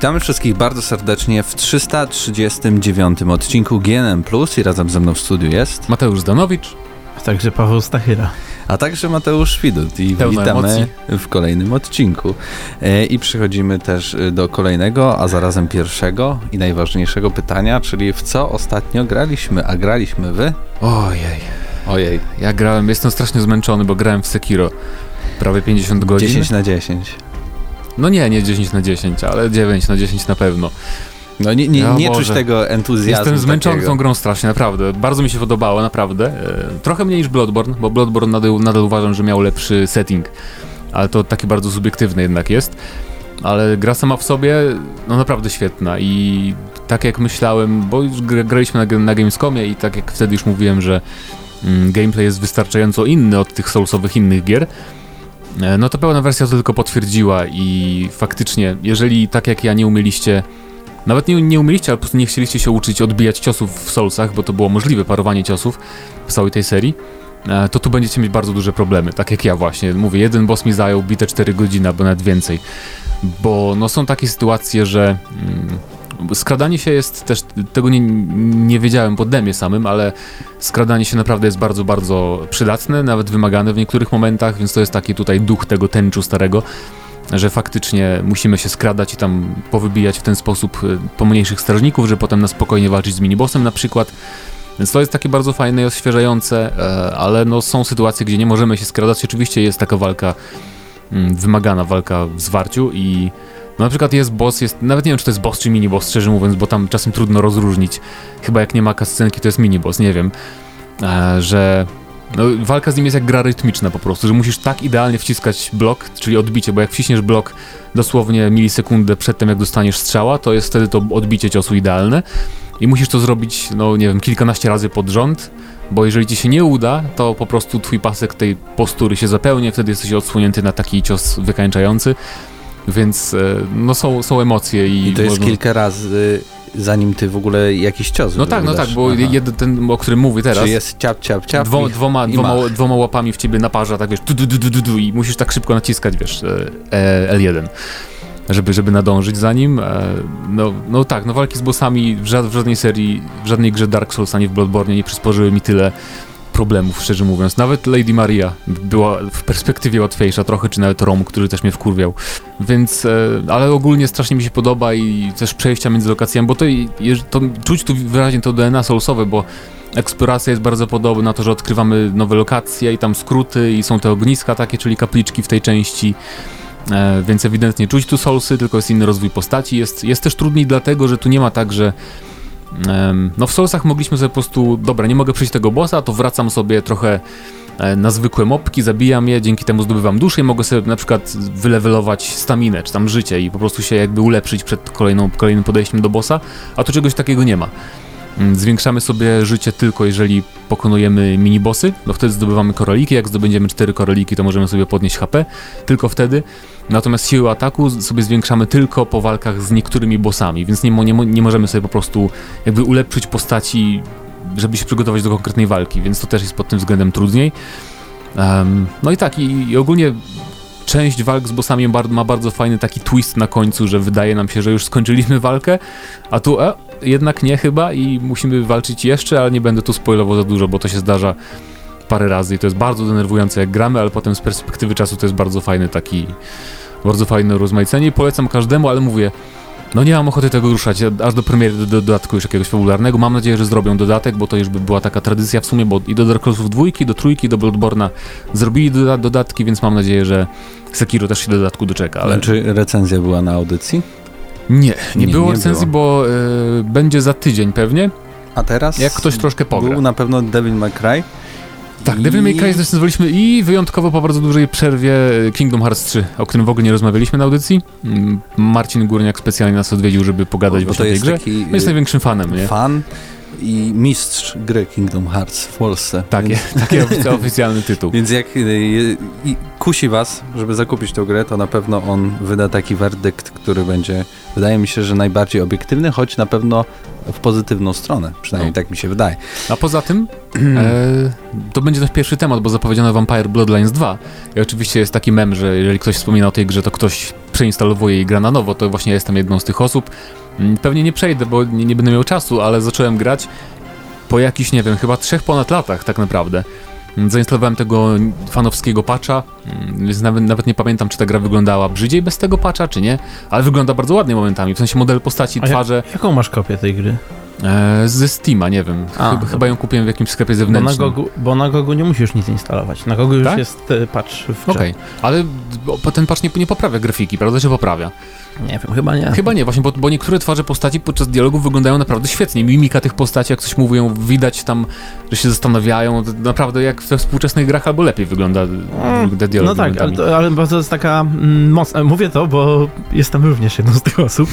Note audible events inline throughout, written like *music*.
Witamy wszystkich bardzo serdecznie w 339 odcinku GNM Plus i razem ze mną w studiu jest Mateusz Zdanowicz, a także Paweł Stachyra, a także Mateusz Widut i Pełno witamy emocji. w kolejnym odcinku. E, I przechodzimy też e, do kolejnego, a zarazem pierwszego i najważniejszego pytania, czyli w co ostatnio graliśmy, a graliśmy wy? Ojej, Ojej, ja grałem, jestem strasznie zmęczony, bo grałem w Sekiro prawie 50 godzin. 10 na 10. No nie, nie 10 na 10, ale 9 na 10 na pewno. No nie, nie, nie czuć tego entuzjazmu Jestem zmęczony takiego. tą grą strasznie, naprawdę. Bardzo mi się podobało, naprawdę. E, Trochę mniej niż Bloodborne, bo Bloodborne nadal, nadal uważam, że miał lepszy setting, ale to taki bardzo subiektywny jednak jest. Ale gra sama w sobie, no naprawdę świetna i tak jak myślałem, bo już gra- graliśmy na, na Gamescomie i tak jak wtedy już mówiłem, że mm, gameplay jest wystarczająco inny od tych soulsowych innych gier, no to pełna wersja to tylko potwierdziła i faktycznie, jeżeli tak jak ja nie umieliście nawet nie, nie umieliście, ale po prostu nie chcieliście się uczyć odbijać ciosów w Soulsach, bo to było możliwe, parowanie ciosów w całej tej serii, e, to tu będziecie mieć bardzo duże problemy, tak jak ja właśnie. Mówię, jeden boss mi zajął bite 4 godziny, albo nawet więcej. Bo no są takie sytuacje, że mm, skradanie się jest też, tego nie, nie wiedziałem po demie samym, ale skradanie się naprawdę jest bardzo, bardzo przydatne, nawet wymagane w niektórych momentach, więc to jest taki tutaj duch tego tęczu starego, że faktycznie musimy się skradać i tam powybijać w ten sposób y, pomniejszych strażników, żeby potem na spokojnie walczyć z minibossem na przykład. Więc to jest takie bardzo fajne i odświeżające, e, ale no są sytuacje, gdzie nie możemy się skradać. Oczywiście jest taka walka mm, wymagana, walka w zwarciu i no na przykład jest boss, jest, nawet nie wiem czy to jest boss czy miniboss, szczerze mówiąc, bo tam czasem trudno rozróżnić. Chyba jak nie ma kascenki to jest miniboss, nie wiem. E, że no, walka z nim jest jak gra rytmiczna po prostu, że musisz tak idealnie wciskać blok, czyli odbicie, bo jak wciśniesz blok dosłownie milisekundę przed tym, jak dostaniesz strzała, to jest wtedy to odbicie ciosu idealne i musisz to zrobić, no nie wiem, kilkanaście razy pod rząd, bo jeżeli ci się nie uda, to po prostu twój pasek tej postury się zapełnia, wtedy jesteś odsłonięty na taki cios wykańczający, więc e, no są, są emocje i, I to jest można- kilka razy, zanim ty w ogóle jakiś cios No tak, no tak, bo Aha. jeden, ten, o którym mówię teraz, Czy jest ciap, ciap, ciap Dwo, dwoma, dwoma, dwoma łapami w ciebie naparza, tak wiesz, du, du, du, du, i musisz tak szybko naciskać, wiesz, e, e, L1, żeby, żeby nadążyć za nim. No, no tak, no walki z bossami w żadnej serii, w żadnej grze Dark Souls, ani w Bloodborne nie przysporzyły mi tyle problemów, szczerze mówiąc. Nawet Lady Maria była w perspektywie łatwiejsza trochę, czy nawet Rom, który też mnie wkurwiał. Więc, e, ale ogólnie strasznie mi się podoba i też przejścia między lokacjami, bo to, to czuć tu wyraźnie to DNA soulsowe, bo eksploracja jest bardzo podobna, to, że odkrywamy nowe lokacje i tam skróty i są te ogniska takie, czyli kapliczki w tej części. E, więc ewidentnie czuć tu soulsy, tylko jest inny rozwój postaci. Jest, jest też trudniej dlatego, że tu nie ma tak, że no w soulsach mogliśmy sobie po prostu, dobra, nie mogę przejść tego bossa, to wracam sobie trochę e, na zwykłe mopki, zabijam je, dzięki temu zdobywam duszę i mogę sobie na przykład wylewelować staminę, czy tam życie i po prostu się jakby ulepszyć przed kolejną, kolejnym podejściem do bossa, a tu czegoś takiego nie ma. Mm, Zwiększamy sobie życie tylko jeżeli pokonujemy minibossy, no wtedy zdobywamy koroliki, jak zdobędziemy cztery koroliki, to możemy sobie podnieść HP, tylko wtedy. Natomiast siłę ataku sobie zwiększamy tylko po walkach z niektórymi bossami, więc nie, nie, nie możemy sobie po prostu jakby ulepszyć postaci, żeby się przygotować do konkretnej walki, więc to też jest pod tym względem trudniej. Em, no i tak, i, i ogólnie część walk z bossami ma bardzo fajny taki twist na końcu, że wydaje nam się, że już skończyliśmy walkę, a tu e, jednak nie chyba i musimy walczyć jeszcze, ale nie będę tu spoilował za dużo, bo to się zdarza parę razy i to jest bardzo denerwujące jak gramy, ale potem z perspektywy czasu to jest bardzo fajny taki, bardzo fajne rozmaicenie i polecam każdemu, ale mówię, no nie mam ochoty tego ruszać, aż do premiery do, do dodatku już jakiegoś fabularnego. Mam nadzieję, że zrobią dodatek, bo to już by była taka tradycja w sumie, bo i do Dark Soulsów dwójki, do trójki, do Bloodborna zrobili doda dodatki, więc mam nadzieję, że Sekiro też się dodatku doczeka, ale... Ale czy recenzja była na audycji? Nie, nie, Nie, było nie recenzji, było. bo y, będzie za tydzień pewnie, A teraz? jak ktoś troszkę pogra. Był na pewno Devil May Cry. Tak, Devil May Cry zdecydowaliśmy i wyjątkowo po bardzo dużej przerwie y, Kingdom Hearts 3, o którym w ogóle nie rozmawialiśmy na audycji. Mm, Marcin Górniak specjalnie nas odwiedził, żeby pogadać Bo właśnie to o tej grze. taki No jest największym fanem, nie? fan i mistrz gry Kingdom Hearts w Polsce. Takie, *laughs* taki ofic- oficjalny tytuł. *laughs* więc jak y, y, i kusi was, żeby zakupić tę grę, to na pewno on wyda taki werdykt, który będzie, wydaje mi się, że najbardziej obiektywny, choć na pewno w pozytywną stronę. Przynajmniej No. tak mi się wydaje. A poza tym, e, to będzie nasz pierwszy temat, bo zapowiedziano Vampire Bloodlines 2. I oczywiście jest taki mem, że jeżeli ktoś wspomina o tej grze, to ktoś przeinstalowuje i gra na nowo, to właśnie jestem jedną z tych osób. Mm, Pewnie nie przejdę, bo nie, nie będę miał czasu, ale zacząłem grać po jakichś, nie wiem, chyba trzech ponad latach tak naprawdę. Mm, Zainstalowałem tego fanowskiego patcha, mm, więc nawet, nawet nie pamiętam, czy ta gra wyglądała brzydziej bez tego patcha, czy nie, ale wygląda bardzo ładnie momentami, w sensie model postaci, A twarze, Jaką masz kopię tej gry? E, ze Steama, nie wiem, A, chyba, chyba ją kupiłem w jakimś sklepie Bo na, zewnętrznym. Gogu, bo na Gogu nie musisz nic instalować. Na Gogu już Tak? jest e, patch w. Okej, ale bo ten patch nie, nie poprawia grafiki, prawda, czy poprawia? Nie wiem, chyba nie. Chyba nie, właśnie, bo, bo niektóre twarze postaci podczas dialogu wyglądają naprawdę świetnie. Mimika tych postaci, jak coś mówią, widać tam, że się zastanawiają. To Naprawdę jak we współczesnych grach albo lepiej wygląda Mm, te dialogi. No tak, ale, to, ale bardzo jest taka mm, mocna. Mówię to, bo jestem również jedną z tych osób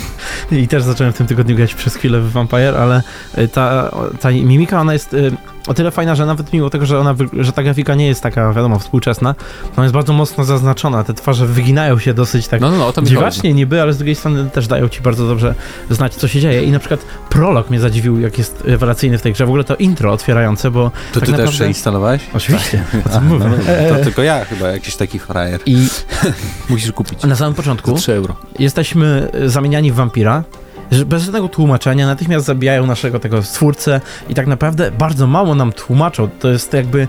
i też zacząłem w tym tygodniu grać przez chwilę w Vampire, ale y, ta, ta mimika, ona jest y, o tyle fajna, że nawet mimo tego, że, ona, że ta grafika nie jest taka, wiadomo, współczesna, to ona jest bardzo mocno zaznaczona. Te twarze wyginają się dosyć tak No, no, no, to dziwacznie niby, ale z drugiej strony też dają ci bardzo dobrze znać, co się dzieje. I na przykład prolog mnie zadziwił, jak jest rewelacyjny w tej grze. W ogóle to intro otwierające, bo To tak ty też naprawdę- przeinstalowałeś? oczywiście, o A, mówię. *laughs* no, no, E, to tylko ja chyba, jakiś taki frajer. I *laughs* Musisz kupić. na samym początku 3 euro. jesteśmy e, zamieniani w wampira, że bez żadnego tłumaczenia natychmiast zabijają naszego tego stwórcę i tak naprawdę bardzo mało nam tłumaczą. To jest jakby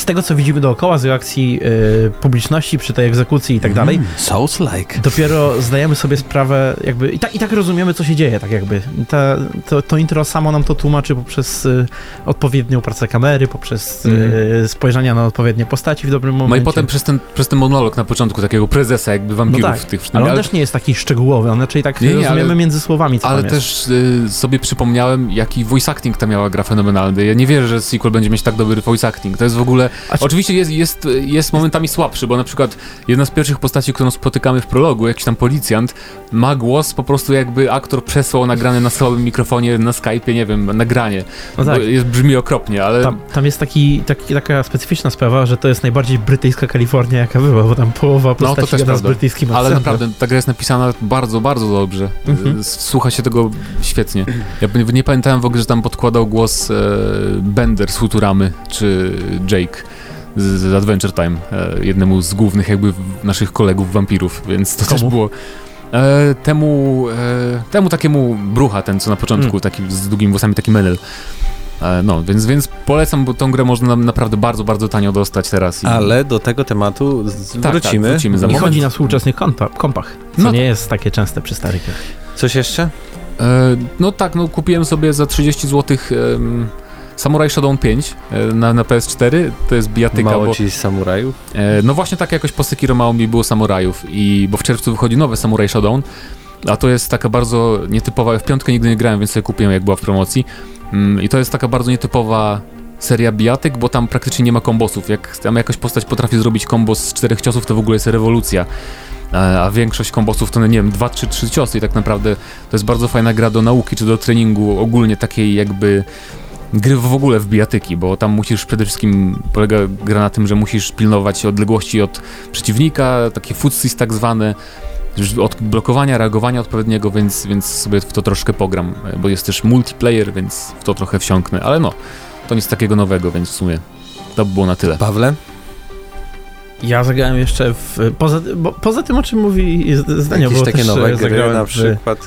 z tego, co widzimy dookoła, z reakcji e, publiczności przy tej egzekucji i tak dalej, Mm, Souls-like. dopiero zdajemy sobie sprawę, jakby i, ta, i tak rozumiemy, co się dzieje, tak jakby. Ta, to, to intro samo nam to tłumaczy poprzez y, odpowiednią pracę kamery, poprzez y, spojrzenia na odpowiednie postaci w dobrym momencie. No i potem przez ten, przez ten monolog na początku takiego prezesa jakby wampirów No tak, tych Ale on też nie jest taki szczegółowy, on raczej tak Nie, nie, rozumiemy ale- między słowami, co Ale też y, sobie przypomniałem, jaki voice acting ta miała gra fenomenalny. Ja nie wierzę, że sequel będzie mieć tak dobry voice acting. To jest w ogóle... Czy- Oczywiście jest, jest, jest momentami słabszy, bo na przykład jedna z pierwszych postaci, którą spotykamy w prologu, jakiś tam policjant, ma głos po prostu jakby aktor przesłał nagrane na słabym mikrofonie na Skype'ie, nie wiem, nagranie. No tak. Jest, brzmi okropnie, ale... Tam, tam jest taki, taki, taka specyficzna sprawa, że to jest najbardziej brytyjska Kalifornia, jaka była, bo tam połowa No, to postaci też gada z brytyjskim Ale akcentem. naprawdę ta gra jest napisana bardzo, bardzo dobrze. Mhm. Słucha się tego świetnie. Ja nie, nie pamiętałem w ogóle, że tam podkładał głos e, Bender z Futuramy, czy Jake z, z Adventure Time, e, jednemu z głównych jakby naszych kolegów wampirów, więc to też Komu? było... E, temu, e, temu takiemu brucha, ten co na początku, Mm. taki z długimi włosami, taki menel. E, no, więc, więc polecam, bo tą grę można na- naprawdę bardzo, bardzo tanio dostać teraz. I, Ale do tego tematu z- tak, wrócimy. wrócimy za I moment. chodzi na współczesnych konta, kompach, co No. nie jest takie częste przy starych. Coś jeszcze? E, no tak, no kupiłem sobie za 30 zł Samurai Shodown 5 e, na, na PS4, to jest bijatyka, Mało bo ci samurajów? e, no właśnie tak jakoś po Sekiro mało mi było samurajów i bo w czerwcu wychodzi nowe Samurai Shodown, a to jest taka bardzo nietypowa, w piątkę nigdy nie grałem, więc sobie kupiłem jak była w promocji mm, i to jest taka bardzo nietypowa seria bijatyk, bo tam praktycznie nie ma kombosów, jak tam jakaś postać potrafi zrobić kombos z czterech ciosów, to w ogóle jest rewolucja. A a większość kombosów to, no nie wiem, dwa, trzy, trzy ciosy i tak naprawdę to jest bardzo fajna gra do nauki czy do treningu ogólnie takiej jakby gry w ogóle w bijatyki, bo tam musisz przede wszystkim, polega gra na tym, że musisz pilnować odległości od przeciwnika, takie footsies tak zwane, od blokowania, reagowania odpowiedniego, więc, więc sobie w to troszkę pogram, bo jest też multiplayer, więc w to trochę wsiąknę, ale no, to nic takiego nowego, więc w sumie to by było na tyle. Pawle? Ja zagrałem jeszcze w. Poza, bo, poza tym, o czym mówi zdanie, Jakieś bo takie też nowe e, gry zagrałem na w- przykład?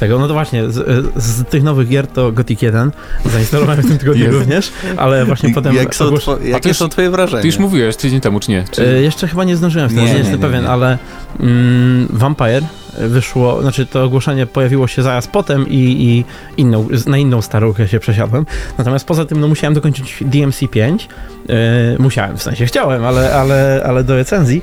Tego, no to właśnie, z, z tych nowych gier to Gothic 1 zainstalowałem w tym tygodniu również, ale właśnie *laughs* potem Jak są ogłos- jakie są twoje wrażenia? Ty już mówiłeś tydzień temu, czy nie? Czy... E, jeszcze chyba nie zdążyłem w tym, Nie, nie, nie, jestem nie, pewien, nie. ale mm, Vampire wyszło, znaczy to ogłoszenie pojawiło się zaraz potem i, i inną, na inną starą grę się przesiadłem. Natomiast poza tym no, musiałem dokończyć DMC5. E, musiałem, w sensie chciałem, ale, ale, ale do recenzji.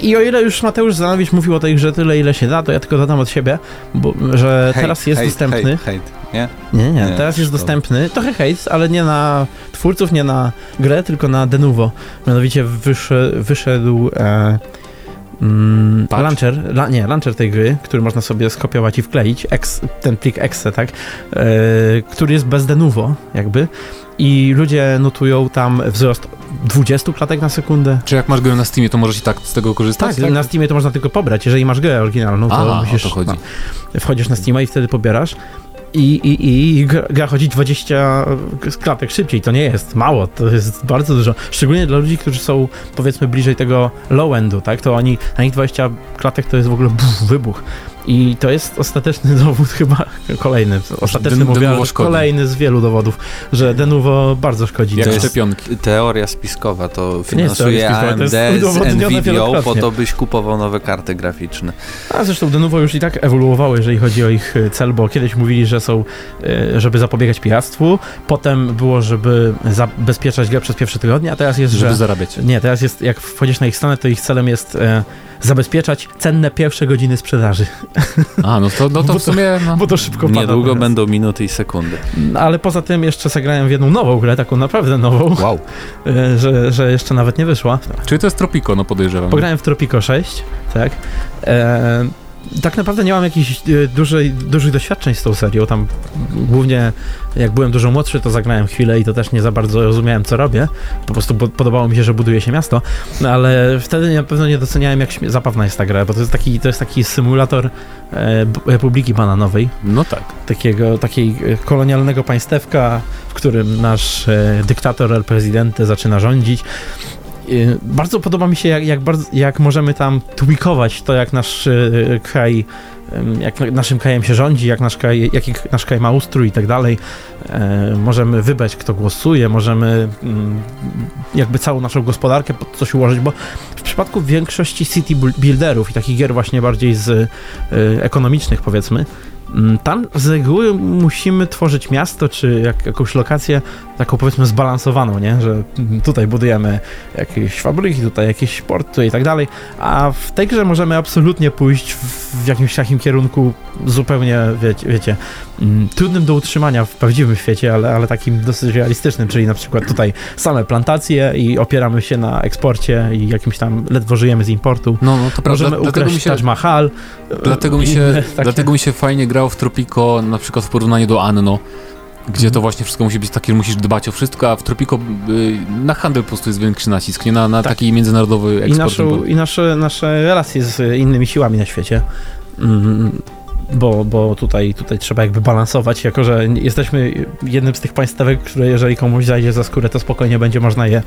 I o ile już Mateusz Zanowicz mówił o tej grze tyle, ile się da, to ja tylko dodam od siebie, bo, że Hejt, teraz jest hejt, dostępny. Hejt, nie? Nie, nie, Nie, teraz jest to- dostępny, trochę hejt, ale nie na twórców, nie na grę, tylko na Denuvo. Mianowicie wysze, wyszedł e, mm, launcher, la, nie, launcher tej gry, który można sobie skopiować i wkleić, ex, ten plik exe, tak, e, który jest bez Denuvo, jakby. I ludzie notują tam wzrost 20 klatek na sekundę. Czy jak masz grę na Steamie, to możesz i tak z tego korzystać? Tak, na Steamie to można tylko pobrać. Jeżeli masz grę oryginalną, to Aha, musisz. o to chodzi. No, wchodzisz na Steama i wtedy pobierasz. I, i, i gra, chodzi 20 klatek szybciej. To nie jest mało, to jest bardzo dużo. Szczególnie dla ludzi, którzy są powiedzmy bliżej tego low-endu, tak? To oni, na nich 20 klatek to jest w ogóle buf, wybuch. I to jest ostateczny *laughs* dowód chyba, kolejny, ostateczny Den- mówię, kolejny z wielu dowodów, że Denuvo bardzo szkodzi. Jak To szczepionki. Teoria spiskowa to finansuje to AMD z udowodnione Nvidia po to, byś kupował nowe karty graficzne. A zresztą Denuvo już i tak ewoluowało, jeżeli chodzi o ich e, cel, bo kiedyś mówili, że są, e, żeby zapobiegać piractwu, potem było, żeby zabezpieczać grę przez pierwsze tygodnie, a teraz jest, Żeby że... zarabiać. Nie, teraz jest, jak wchodzisz na ich stronę, to ich celem jest e, zabezpieczać cenne pierwsze godziny sprzedaży, A, no to, no to w sumie... No. bo to szybko pada. Niedługo teraz. będą minuty i sekundy. Ale poza tym jeszcze zagrałem w jedną nową grę, taką naprawdę nową, Wow. *laughs* e, że, że jeszcze nawet nie wyszła. Czyli to jest Tropico, no podejrzewam. Pograłem w Tropico 6, tak. E, tak naprawdę nie mam jakichś e, dużej, dużych doświadczeń z tą serią. Tam głównie jak byłem dużo młodszy, to zagrałem chwilę i to też nie za bardzo rozumiałem, co robię. Po prostu podobało mi się, że buduje się miasto, no ale wtedy na pewno nie doceniałem, jak zabawna jest ta gra, bo to jest taki, to jest taki symulator e, Republiki Bananowej, No tak. takiego, takiej e, kolonialnego państewka, w którym nasz e, dyktator El zaczyna rządzić. E, Bardzo podoba mi się, jak, jak, bardzo, jak możemy tam tweakować to, jak nasz e, kraj, em, jak na- naszym krajem się rządzi, jak nasz kraj, jaki nasz kraj ma ustrój i tak dalej. E, Możemy wybrać, kto głosuje, możemy jakby całą naszą gospodarkę pod coś ułożyć, bo w przypadku większości city buil- builderów i takich gier właśnie bardziej z ekonomicznych powiedzmy, Tam z reguły musimy tworzyć miasto, czy jak, jakąś lokację taką powiedzmy zbalansowaną, nie? Że mm, tutaj budujemy jakieś fabryki, tutaj jakieś porty i tak dalej, a w tej grze możemy absolutnie pójść w, jakimś takim kierunku zupełnie, wiecie, wiecie mm, trudnym do utrzymania w prawdziwym świecie, ale, ale takim dosyć realistycznym, czyli na przykład tutaj same plantacje i opieramy się na eksporcie i jakimś tam ledwo żyjemy z importu. No, no to prawda. Możemy Dlatego mi ukraść się, Taj Mahal. dlatego, mi *laughs* się, takie- dlatego mi się fajnie grało w Tropico, na przykład w porównaniu do Anno, gdzie to Mhm. właśnie wszystko musi być takie, że musisz dbać o wszystko, a w Tropico y, na handel po prostu jest większy nacisk, nie na, na Tak. taki międzynarodowy I, eksport. naszą, import. I nasze, nasze relacje z innymi siłami na świecie. Mm, Bo, bo tutaj, tutaj trzeba jakby balansować, jako że jesteśmy jednym z tych państwek, które jeżeli komuś zajdzie za skórę, to spokojnie będzie można je,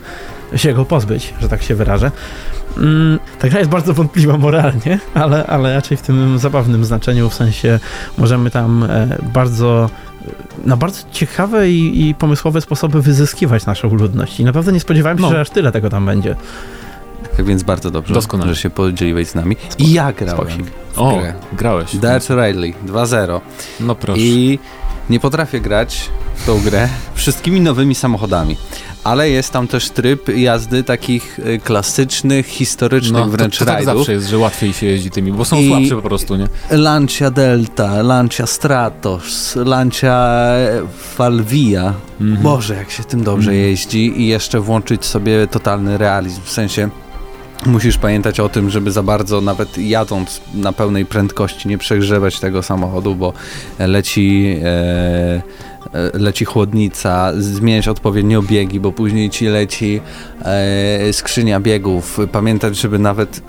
się go pozbyć, że tak się wyrażę. Mm, Ta gra jest bardzo wątpliwa moralnie, ale, ale raczej w tym zabawnym znaczeniu, w sensie możemy tam e, bardzo na bardzo ciekawe i, i pomysłowe sposoby wyzyskiwać naszą ludność. I naprawdę nie spodziewałem się, No. że aż tyle tego tam będzie. Tak więc bardzo dobrze, Doskonale. że się podzieliłeś z nami. I ja grałem O, grę. grałeś. Dirt Rally 2.0 No proszę. i nie potrafię grać w tą grę wszystkimi nowymi samochodami. Ale jest tam też tryb jazdy takich y, klasycznych, historycznych no, wręcz to, to tak rajdów. zawsze jest, że łatwiej się jeździ tymi, bo są I- słabsze po prostu, nie? Lancia Delta, Lancia Stratos, Lancia Falvia. Mhm. Boże, jak się tym dobrze Mhm. jeździ i jeszcze włączyć sobie totalny realizm, w sensie musisz pamiętać o tym, żeby za bardzo nawet jadąc na pełnej prędkości nie przegrzewać tego samochodu, bo leci e, e, leci chłodnica, zmieniać odpowiednio biegi, bo później ci leci e, skrzynia biegów, pamiętać, żeby nawet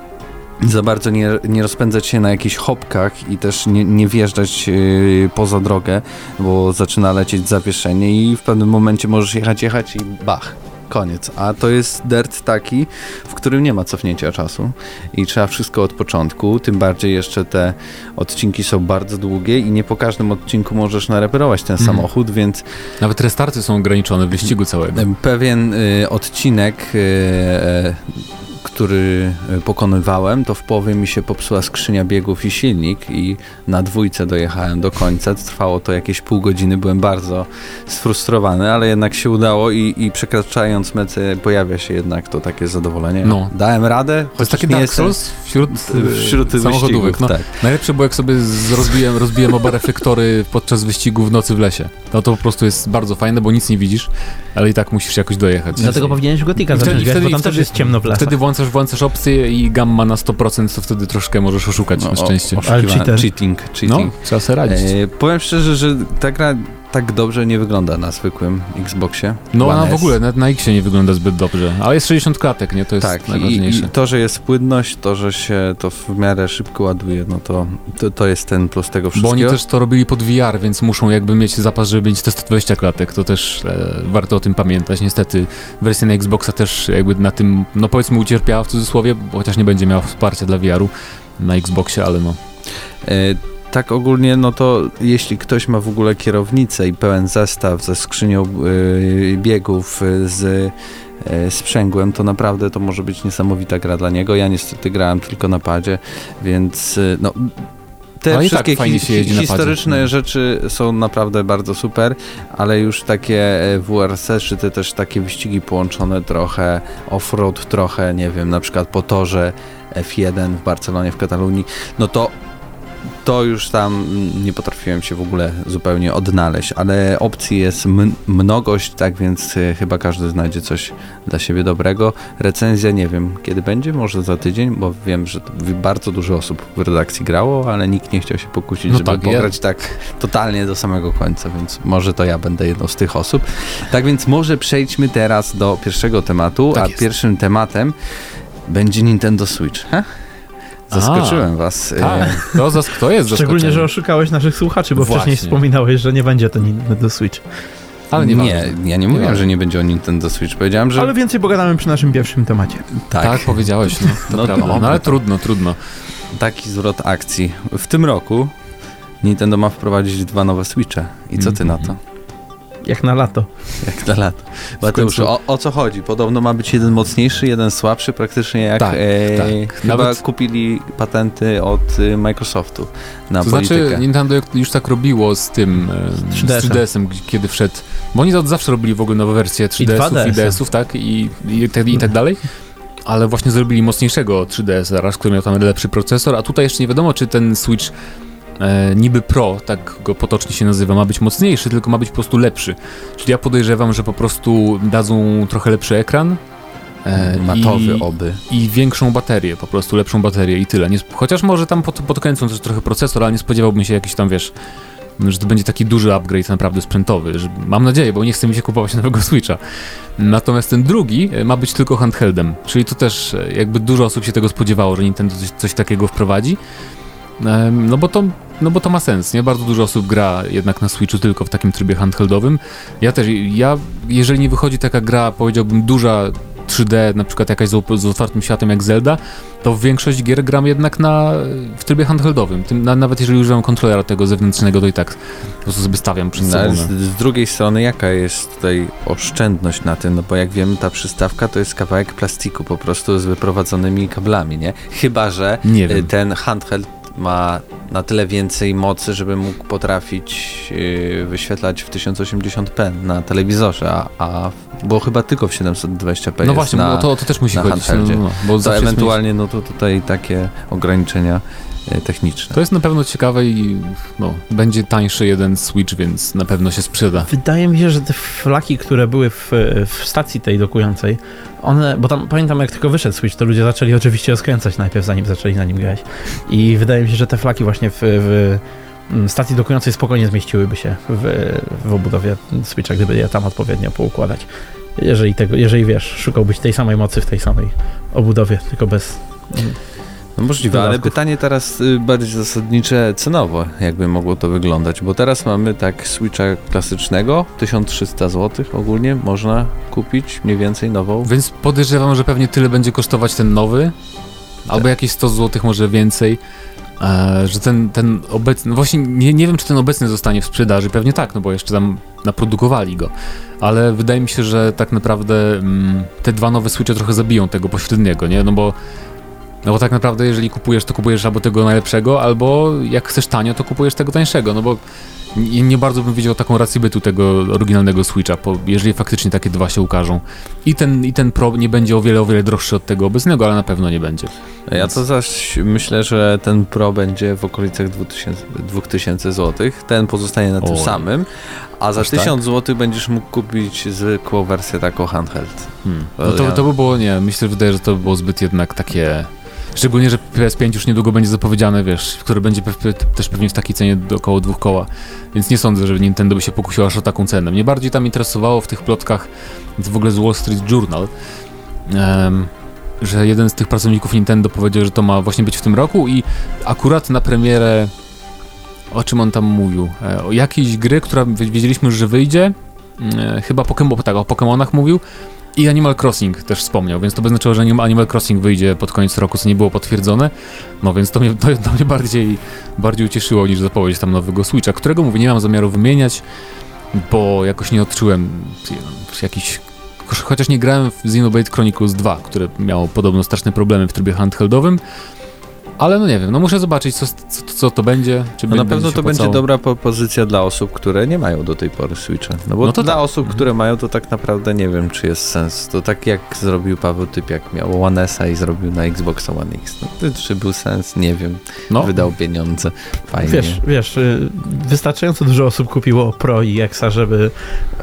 za bardzo nie, nie rozpędzać się na jakichś hopkach i też nie, nie wjeżdżać yy, poza drogę, bo zaczyna lecieć zawieszenie i w pewnym momencie możesz jechać, jechać i bach, koniec. A to jest dirt taki, w którym nie ma cofnięcia czasu i trzeba wszystko od początku, tym bardziej jeszcze te odcinki są bardzo długie i nie po każdym odcinku możesz nareperować ten Mhm. samochód, więc Nawet restarty są ograniczone w wyścigu całego. Pewien y, odcinek, y, y, który y, pokonywałem, to w połowie mi się popsuła skrzynia biegów i silnik i na dwójce dojechałem do końca. Trwało to jakieś pół godziny, byłem bardzo sfrustrowany, ale jednak się udało i, i przekraczając metę pojawia się jednak to takie zadowolenie. No. Dałem radę, To jest taki nie Dark Souls wśród, wśród e, samochodówek. No, tak. Najlepsze było jak sobie rozbiłem, rozbiłem oba reflektory podczas wyścigu w nocy w lesie. No to po prostu jest bardzo fajne, bo nic nie widzisz, ale i tak musisz jakoś dojechać. Dlatego powinieneś Gotika zacząć grać, wtedy- bo tam wtedy- też jest ciemno w lasach. Wtedy włączasz, włączasz opcję i gamma na 100%, to wtedy troszkę możesz oszukać No, na szczęście. o- Ale cheater. Cheating, no, cheating. trzeba sobie radzić. E, powiem szczerze, że ta gra tak dobrze nie wygląda na zwykłym Xboxie. No a w ogóle nawet na X nie wygląda zbyt dobrze, ale jest 60 klatek, nie? To jest Tak, i, najważniejsze. i to, że jest płynność, to, że się to w miarę szybko ładuje, no to, to, to jest ten plus tego Bo wszystkiego. oni też to robili pod VR, więc muszą jakby mieć zapas, żeby mieć te 120 klatek, to też e, warto o tym pamiętać. Niestety wersja na Xboxa też jakby na tym, no powiedzmy ucierpiała w cudzysłowie, bo chociaż nie będzie miała wsparcia dla VR-u na Xboxie, ale no. E, Tak ogólnie, no to jeśli ktoś ma w ogóle kierownicę i pełen zestaw ze skrzynią y, biegów, y, z y, sprzęgłem, to naprawdę to może być niesamowita gra dla niego. Ja niestety grałem tylko na padzie, więc no... Te i tak wszystkie fajnie hi- historyczne No. rzeczy są naprawdę bardzo super, ale już takie WRC, czy te też takie wyścigi połączone trochę off-road, trochę, nie wiem, na przykład po torze F1 w Barcelonie, w Katalonii, no to to już tam nie potrafiłem się w ogóle zupełnie odnaleźć, ale opcji jest mnogość, tak więc y, chyba każdy znajdzie coś dla siebie dobrego. Recenzja nie wiem kiedy będzie, może za tydzień, bo wiem, że bardzo dużo osób w redakcji grało, ale nikt nie chciał się pokusić, No żeby tak, ja- pograć tak totalnie do samego końca, więc może to ja będę jedną z tych osób. Tak więc może przejdźmy teraz do pierwszego tematu, Tak a jest. pierwszym tematem będzie Nintendo Switch. Zaskoczyłem was. y, Tak, to, zas- to jest Szczególnie, że oszukałeś naszych słuchaczy, bo Właśnie. wcześniej wspominałeś, że nie będzie to Nintendo Switch. Ale nie, nie, ja nie mówiłem, że nie będzie o Nintendo Switch. Powiedziałem, że Ale więcej pogadamy przy naszym pierwszym temacie. tak, Tak, powiedziałeś, no, to *laughs* No prawda. No ale trudno, trudno. taki zwrot akcji. W tym roku Nintendo ma wprowadzić dwa nowe Switche. I co ty na to? Jak na lato. Jak na lato? Mateuszu, o, o co chodzi? Podobno ma być jeden mocniejszy, jeden słabszy, praktycznie jak Tak, e, tak. chyba Nawet- kupili patenty od y, Microsoftu na To politykę. znaczy Nintendo jak- już tak robiło z tym, e, 3DS-em. z 3DS-em, gdzie- kiedy wszedł, bo oni od zawsze robili w ogóle nowe wersje 3DS-ów, 2DS-em. i DS-ów, tak, i, i, tak, i tak dalej, ale właśnie zrobili mocniejszego 3DS zaraz, który miał tam lepszy procesor, a tutaj jeszcze nie wiadomo, czy ten Switch e, niby Pro, tak go potocznie się nazywa, ma być mocniejszy, tylko ma być po prostu lepszy. Czyli ja podejrzewam, że po prostu dadzą trochę lepszy ekran, e, Matowy i, oby. i większą baterię, po prostu lepszą baterię i tyle. Nie, chociaż może tam pod, podkręcą też trochę procesor, ale nie spodziewałbym się jakiś tam, wiesz, że to będzie taki duży upgrade naprawdę sprzętowy. Że, mam nadzieję, bo nie chce mi się kupować *laughs* nowego Switcha. Natomiast ten drugi e, ma być tylko handheldem, czyli to też e, jakby dużo osób się tego spodziewało, że Nintendo coś, coś takiego wprowadzi. Em, No bo, to, no bo to ma sens, nie? Bardzo dużo osób gra jednak na Switchu tylko w takim trybie handheldowym. Ja też, ja, jeżeli nie wychodzi taka gra, powiedziałbym duża 3D, na przykład jakaś z, otwartym światem jak Zelda, to w większość gier gram jednak na, w trybie handheldowym. Tym, na, nawet jeżeli używam kontrolera tego zewnętrznego, to i tak po prostu sobie stawiam przed No, sobą. na- z, z drugiej strony, jaka jest tutaj oszczędność na tym? No bo jak wiemy, ta przystawka to jest kawałek plastiku po prostu z wyprowadzonymi kablami, nie? Chyba, że Nie y, wiem. ten handheld ma na tyle więcej mocy, żeby mógł potrafić y, wyświetlać w 1080p na telewizorze, a, a bo chyba tylko w 720p No właśnie, na, bo to, to też musi chodzić. No, no, bo to ewentualnie no to tutaj takie ograniczenia techniczne. To jest na pewno ciekawe i no, będzie tańszy jeden Switch, więc na pewno się sprzeda. Wydaje mi się, że te flaki, które były w, w stacji tej dokującej, one, bo tam pamiętam jak tylko wyszedł Switch, to ludzie zaczęli oczywiście rozkręcać najpierw, zanim zaczęli na nim grać. I wydaje mi się, że te flaki właśnie w, w mm, stacji dokującej spokojnie zmieściłyby się w, w obudowie Switcha, gdyby je tam odpowiednio poukładać. Jeżeli tego, jeżeli wiesz, szukałbyś tej samej mocy w tej samej obudowie, tylko bez... No możliwe, ale dodatków. pytanie teraz y, bardziej zasadnicze cenowo, jakby mogło to wyglądać, bo teraz mamy tak Switcha klasycznego, 1300 zł ogólnie można kupić mniej więcej nową. Więc podejrzewam, że pewnie tyle będzie kosztować ten nowy, albo jakieś 100 zł, może więcej. E, że ten, ten obecny, no właśnie nie, nie wiem, czy ten obecny zostanie w sprzedaży, pewnie tak, no bo jeszcze tam naprodukowali go, ale wydaje mi się, że tak naprawdę mm, te dwa nowe Switche trochę zabiją tego pośredniego, nie, no bo no bo tak naprawdę, jeżeli kupujesz, to kupujesz albo tego najlepszego, albo jak chcesz tanio, to kupujesz tego tańszego, no bo nie, nie bardzo bym widział taką rację bytu tego oryginalnego Switcha, jeżeli faktycznie takie dwa się ukażą. I ten, I ten Pro nie będzie o wiele, o wiele droższy od tego obecnego, ale na pewno nie będzie. Ja to zaś myślę, że ten Pro będzie w okolicach 2000, 2000 zł, ten pozostanie na tym Oj. samym, a za Aż tak? 1000 zł będziesz mógł kupić zwykłą wersję taką handheld. Hmm. No to, to by było, nie, myślę, że wydaje, że to by było zbyt jednak takie Szczególnie, że PS5 już niedługo będzie zapowiedziane, wiesz, które będzie też pewnie w takiej cenie do około dwóch koła, więc nie sądzę, że Nintendo by się pokusiło aż o taką cenę. Mnie bardziej tam interesowało w tych plotkach w ogóle z Wall Street Journal, um, że jeden z tych pracowników Nintendo powiedział, że to ma właśnie być w tym roku i akurat na premierę o czym on tam mówił? E, o jakiejś gry, która wiedzieliśmy już, że wyjdzie. E, chyba Pokemon, tak, o Pokémonach mówił. I Animal Crossing też wspomniał, więc to by znaczyło, że Animal Crossing wyjdzie pod koniec roku, co nie było potwierdzone. No więc to mnie, to, to mnie bardziej, bardziej ucieszyło niż zapowiedź tam nowego Switcha, którego mówię, nie mam zamiaru wymieniać, bo jakoś nie odczułem jakiś chociaż nie grałem w Xenoblade Chronicles 2, które miało podobno straszne problemy w trybie handheldowym, ale no nie wiem, no muszę zobaczyć, co, co, co to będzie. Czy no na pewno to będzie dobra propozycja dla osób, które nie mają do tej pory Switcha. No bo no to dla tak. osób, mhm. które mają, to tak naprawdę nie wiem, czy jest sens. To tak jak zrobił Paweł Typiak, miał One S i zrobił na Xbox One X. No, czy był sens? Nie wiem. No. Wydał pieniądze. Fajnie. Wiesz, wiesz, y, wystarczająco dużo osób kupiło Pro i Exa, żeby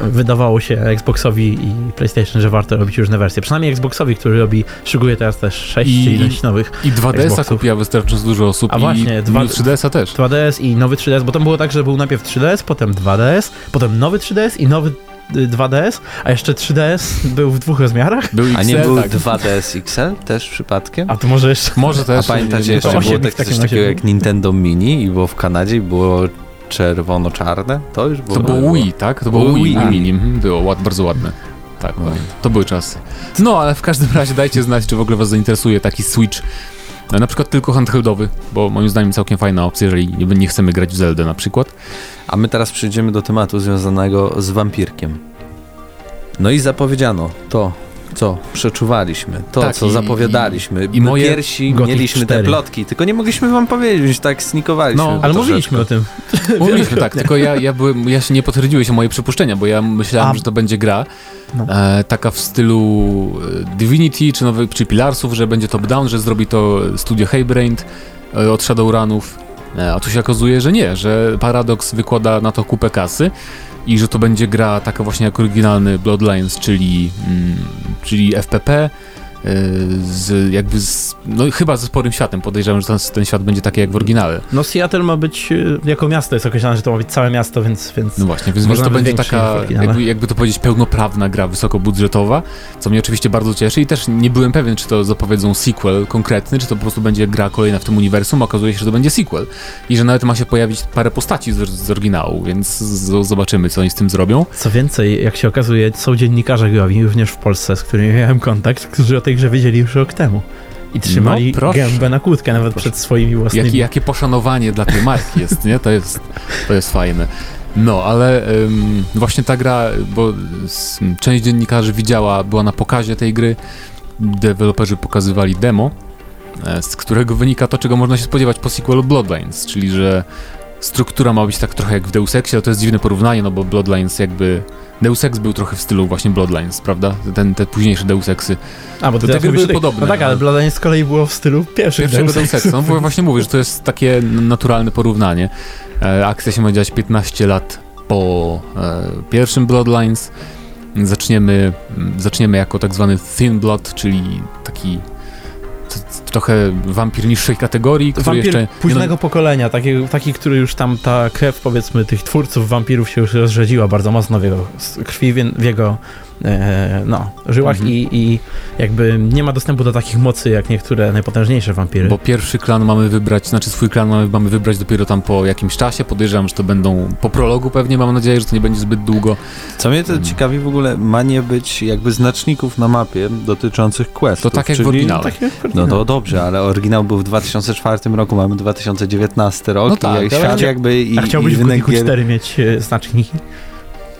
wydawało się Xboxowi i PlayStation, że warto robić różne wersje. Przynajmniej Xboxowi, który robi, szykuje teraz też 6 I, ileś nowych I 2DS-a kupiła wystarczająco dużo osób. A właśnie, dwa, 3DS-a też. 2DS i nowy 3DS, bo tam było tak, że był najpierw 3DS, potem 2DS, potem nowy 3DS i nowy 2DS, a jeszcze 3DS był w dwóch rozmiarach. Był XL, a nie był tak. 2DS XL też przypadkiem? A to może jeszcze... *laughs* Może też. A pamiętacie, jeszcze było tak, coś takiego jak Nintendo Mini i było w Kanadzie i było czerwono-czarne? To już było... To było Wii, tak? To było Wii, Wii Mini. Mhm, było ład, bardzo ładne. Tak, no. to były czasy. No, ale w każdym razie dajcie znać, czy w ogóle was zainteresuje taki Switch na przykład tylko handheldowy, bo moim zdaniem całkiem fajna opcja, jeżeli nie chcemy grać w Zelda na przykład. A my teraz przejdziemy do tematu związanego z wampirkiem. No i zapowiedziano to, co przeczuwaliśmy, to, tak, co i, zapowiadaliśmy. I, i moje pierwsi mieliśmy 4. te plotki, tylko nie mogliśmy wam powiedzieć, tak snikowaliśmy. No, ale mówiliśmy o tym. *laughs* Mówiliśmy, tak, tylko ja, ja, byłem, ja się nie potwierdziły się moje przypuszczenia, bo ja myślałem, A. że to będzie gra no. e, taka w stylu e, Divinity czy, nowy, czy Pilarsów, że będzie top-down, że zrobi to studio Haybrain e, od Shadowrunów. E, a tu się okazuje, że nie, że Paradox wykłada na to kupę kasy i że to będzie gra taka właśnie jak oryginalny Bloodlines, czyli, mm, czyli FPP z jakby z, no chyba ze sporym światem. Podejrzewam, że ten, ten, świat będzie taki jak w oryginale. No Seattle ma być e, jako miasto jest określone, że to ma być całe miasto, więc... więc no właśnie, więc może to będzie taka, jakby, jakby, to powiedzieć, pełnoprawna gra wysokobudżetowa, co mnie oczywiście bardzo cieszy i też nie byłem pewien, czy to zapowiedzą sequel konkretny, czy to po prostu będzie gra kolejna w tym uniwersum, okazuje się, że to będzie sequel i że nawet ma się pojawić parę postaci z, z oryginału, więc z, zobaczymy, co oni z tym zrobią. Co więcej, jak się okazuje, są dziennikarze growi, również w Polsce, z którymi miałem kontakt, którzy o tej grze wiedzieli już rok temu. I trzymali no, gębę na kłódkę nawet proszę. przed swoimi własnymi. Jakie, jakie poszanowanie dla tej marki *laughs* jest, nie? To jest, to jest fajne. No, ale ym, właśnie ta gra, bo część dziennikarzy widziała, była na pokazie tej gry, deweloperzy pokazywali demo, e, z którego wynika to, czego można się spodziewać po sequelu Bloodlines, czyli że struktura ma być tak trochę jak w Deus Exie, ale to jest dziwne porównanie, no bo Bloodlines jakby Deus Ex był trochę w stylu właśnie Bloodlines, prawda? Ten, te późniejsze Deus Exy. A, bo do tego były podobne. No tak, ale Bloodlines z kolei było w stylu pierwszego Deus, Deus Ex. No właśnie mówię, że to jest takie naturalne porównanie. E, akcja się ma dziać 15 lat po e, pierwszym Bloodlines. Zaczniemy, zaczniemy jako tak zwany Thin Blood, czyli taki trochę wampir niższej kategorii. Który wampir jeszcze, późnego no... pokolenia, taki, taki, który już tam ta krew powiedzmy tych twórców wampirów się już rozrzedziła bardzo mocno w jego krwi, w jego no, żyłach mhm. i, i jakby nie ma dostępu do takich mocy jak niektóre najpotężniejsze wampiry. Bo pierwszy klan mamy wybrać, znaczy swój klan mamy, mamy wybrać dopiero tam po jakimś czasie, podejrzewam, że to będą po prologu pewnie, mam nadzieję, że to nie będzie zbyt długo. Co mnie to hmm. ciekawi w ogóle, ma nie być jakby znaczników na mapie dotyczących questów. To tak jak czyli... w oryginale. Tak jak w oryginale. No to dobrze, ale oryginał był w 2004 roku, mamy 2019 rok no tak, i świat jakby... I, a chciałbyś i w 4 mieć e, znaczniki?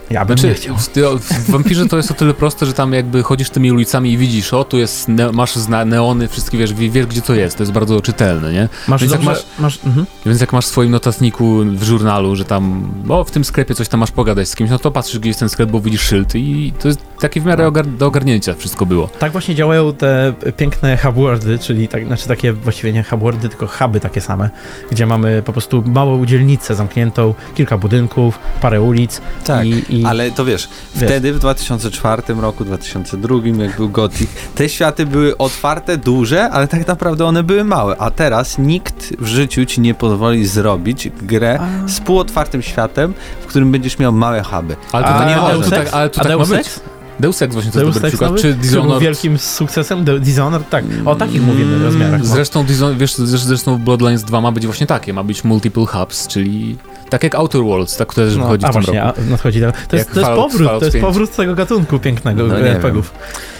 Ja bym znaczy, nie chciał. W Wampirze to jest o tyle proste, że tam jakby chodzisz tymi ulicami i widzisz, o tu jest, ne masz neony, wszystkie wiesz, wiesz gdzie to jest, to jest bardzo czytelne, nie? Masz więc, dobrze, jak masz, masz mhm. więc jak masz w swoim notatniku w żurnalu, że tam, o w tym sklepie coś tam masz pogadać z kimś, no to patrzysz gdzie jest ten sklep, bo widzisz szyld i to jest takie w miarę No. ogar- do ogarnięcia wszystko było. Tak właśnie działają te piękne hubwordy, czyli tak, znaczy takie właściwie nie hubwordy, tylko huby takie same, gdzie mamy po prostu małą dzielnicę zamkniętą, kilka budynków, parę ulic Tak, i, i ale to wiesz, Wiesz. wtedy w 2004 roku, 2002, jak był Gothic, te światy były otwarte, duże, ale tak naprawdę one były małe, a teraz nikt w życiu ci nie pozwoli zrobić grę A. z półotwartym światem, w którym będziesz miał małe huby. Ale to A tak nie może, to tak, ale to A tak ma być. Deus Ex właśnie to jest Deus dobry Ex przykład. nowy? Czy Który był Dishonored. wielkim sukcesem, De- Dishonored, tak, o takich mówimy Mm, rozmiarach. No. Zresztą, Dishon- wiesz, zresz- zresztą Bloodlines 2 ma być właśnie takie, ma być multiple hubs, czyli tak jak Outer Worlds, tak, które też No, wychodzi a w tym właśnie, roku. a nadchodzi to. Jest, to jest powrót, to jest 5. powrót tego gatunku pięknego No RPGów. E,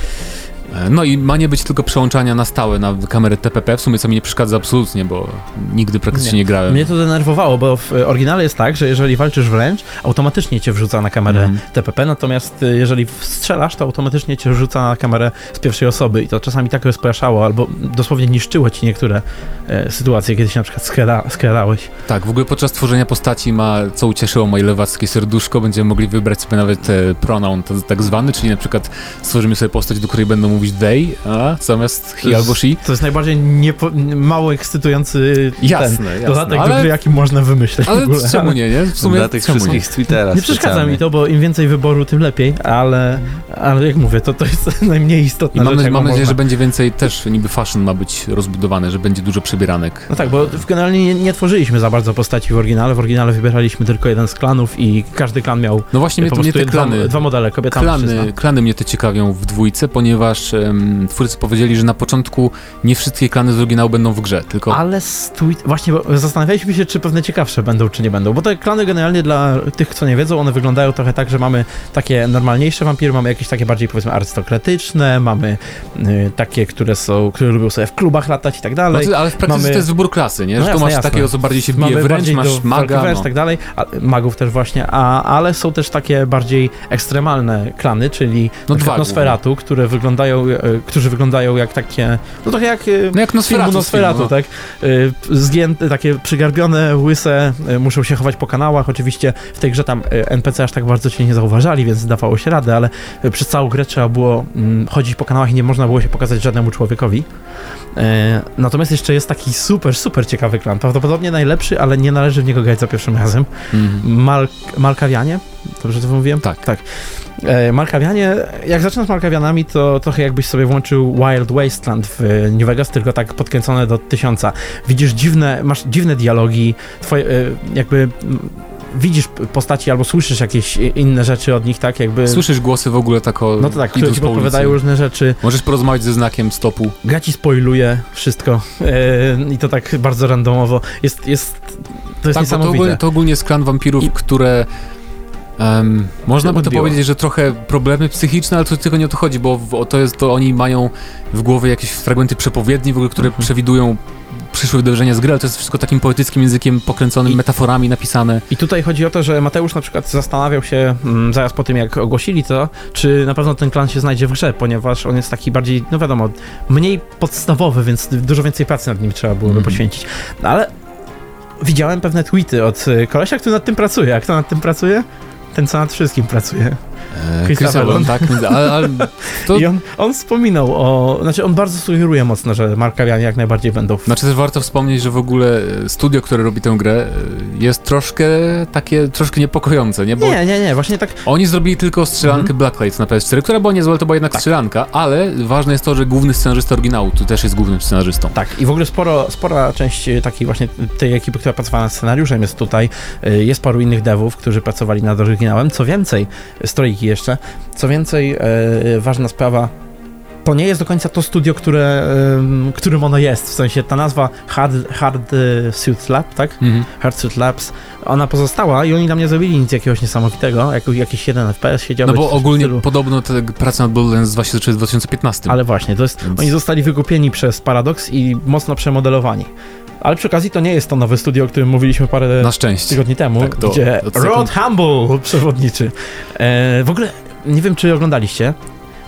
No i ma nie być tylko przełączania na stałe na kamerę TPP, w sumie co mi nie przeszkadza absolutnie, bo nigdy praktycznie nie, Nie. grałem. Mnie to denerwowało, bo w e, oryginale jest tak, że jeżeli walczysz wręcz, automatycznie cię wrzuca na kamerę Mhm. TPP, natomiast e, jeżeli strzelasz, to automatycznie cię rzuca na kamerę z pierwszej osoby i to czasami tak rozpraszało, albo dosłownie niszczyło ci niektóre e, sytuacje, kiedy się na przykład skrada, skradałeś. Tak, w ogóle podczas tworzenia postaci ma, co ucieszyło moje lewackie serduszko, będziemy mogli wybrać sobie nawet e, pronoun tak zwany, czyli na przykład stworzymy sobie postać, do której będą mówić they, a zamiast he To albo she. To jest najbardziej niepo, mało ekscytujący Jasne, ten jasne. dodatek do ale, gry, jaki można wymyśleć w ale ogóle. czemu nie, nie? W sumie Dla tych wszystkich z Twittera Nie przeszkadza mi to, bo im więcej wyboru, tym lepiej, ale, ale jak mówię, to, to jest *laughs* najmniej I istotna mam, rzecz, mam nadzieję, można. że będzie więcej też, niby fashion ma być rozbudowane, że będzie dużo przybieranek. No tak, bo w- generalnie nie, nie tworzyliśmy za bardzo postaci w oryginale. W oryginale wybieraliśmy tylko jeden z klanów i każdy klan miał No właśnie mnie, po to, mnie prostu te klany, dwa, dwa modele, kobieta klany, klany mnie te ciekawią w dwójce, ponieważ em, twórcy powiedzieli, że na początku nie wszystkie klany z oryginału będą w grze, tylko Ale stój... Właśnie, bo zastanawialiśmy się, czy pewne ciekawsze będą, czy nie będą. Bo te klany generalnie dla tych, co nie wiedzą, one wyglądają trochę tak, że mamy takie normalniejsze wampiry, mamy jakieś takie bardziej powiedzmy arystokratyczne, mamy y, takie, które są, które lubią sobie w klubach latać i tak No, dalej. ale w praktyce mamy- to jest wybór klasy, nie? No że tu jasne, masz jasne. takiego, co bardziej się bije Mamy wręcz, masz maga, no. i tak dalej, a, magów też właśnie, a, ale są też takie bardziej ekstremalne klany, czyli No no dwa Nosferatu, które wyglądają, e, którzy wyglądają jak takie, no trochę jak e, No jak Nosferatu, Nosferatu, filmu, tak? E, Zgięte, takie przygarbione, łyse, muszą się chować po kanałach. Oczywiście w tej grze tam NPC aż tak bardzo cię nie zauważali, więc dawało się radę, ale przez całą grę trzeba było mm, chodzić po kanałach i nie można było się pokazać żadnemu człowiekowi. Natomiast jeszcze jest taki super, super ciekawy klan. Prawdopodobnie najlepszy, ale nie należy w niego grać za pierwszym razem. no. Mhm. Mal Malkawianie? Dobrze to mówiłem? Tak. Tak. E, Malkawianie, jak zaczynasz z Malkawianami, to trochę jakbyś sobie włączył Wild Wasteland w e, New Vegas, tylko tak podkręcone do tysiąca. Widzisz dziwne, masz dziwne dialogi, twoje, e, jakby widzisz postaci albo słyszysz jakieś inne rzeczy od nich, tak jakby... Słyszysz głosy w ogóle tak o... no to tak, które ci po podpowiadają różne rzeczy. Możesz porozmawiać ze znakiem stopu. Gra ci spoiluje wszystko e, i to tak bardzo randomowo. Jest, jest, to jest Tak, bo to niesamowite. ogólnie, to ogólnie jest klan wampirów, I- które... em, można by to Odbiło. powiedzieć, że trochę problemy psychiczne, ale to tylko nie o to chodzi, bo w, o to jest, to oni mają w głowie jakieś fragmenty przepowiedni, w ogóle, które Mhm. przewidują przyszłe wydarzenia z gry, ale to jest wszystko takim poetyckim językiem pokręconym, I- metaforami napisane. I tutaj chodzi o to, że Mateusz na przykład zastanawiał się mm, zaraz po tym, jak ogłosili to, czy na pewno ten klan się znajdzie w grze, ponieważ on jest taki bardziej, no wiadomo, mniej podstawowy, więc dużo więcej pracy nad nim trzeba byłoby Mhm. poświęcić. No ale widziałem pewne tweety od kolesia, który nad tym pracuje. A kto nad tym pracuje? Ten, co nad wszystkim pracuje. Chris. Avellon, tak? Ale, ale to, I on, on wspominał o... Znaczy, on bardzo sugeruje mocno, że Markawianie jak najbardziej będą w Znaczy też warto wspomnieć, że w ogóle e, studio, które robi tę grę e, jest troszkę takie, troszkę niepokojące, nie? Bo Nie, nie, nie, właśnie tak oni zrobili tylko strzelankę Blacklight na PS4, która była niezła, ale to była jednak Tak. strzelanka, ale ważne jest to, że główny scenarzysta oryginału tu też jest głównym scenarzystą. Tak, i w ogóle sporo, spora część e, takiej właśnie tej ekipy, która pracowała nad scenariuszem jest tutaj. Jest paru innych devów, którzy pracowali nad oryginałem. Co więcej, strojki jeszcze, co więcej, e, ważna sprawa, to nie jest do końca to studio, które, którym ono jest. W sensie ta nazwa Hard, Hard Suit Lab, tak? Mhm. Hard Suit Labs, ona pozostała i oni tam nie zrobili nic jakiegoś niesamowitego, jak, jakiś jeden FPS siedział. No bo ogólnie podobno te prace nad Borderlands 2 się zaczęły w 2015. Ale właśnie, to jest, Więc- oni zostali wykupieni przez Paradox i mocno przemodelowani. Ale przy okazji to nie jest to nowe studio, o którym mówiliśmy parę Na szczęście. tygodni temu, Tak, to gdzie sekund- Rod Humble przewodniczy. E, w ogóle nie wiem, czy oglądaliście,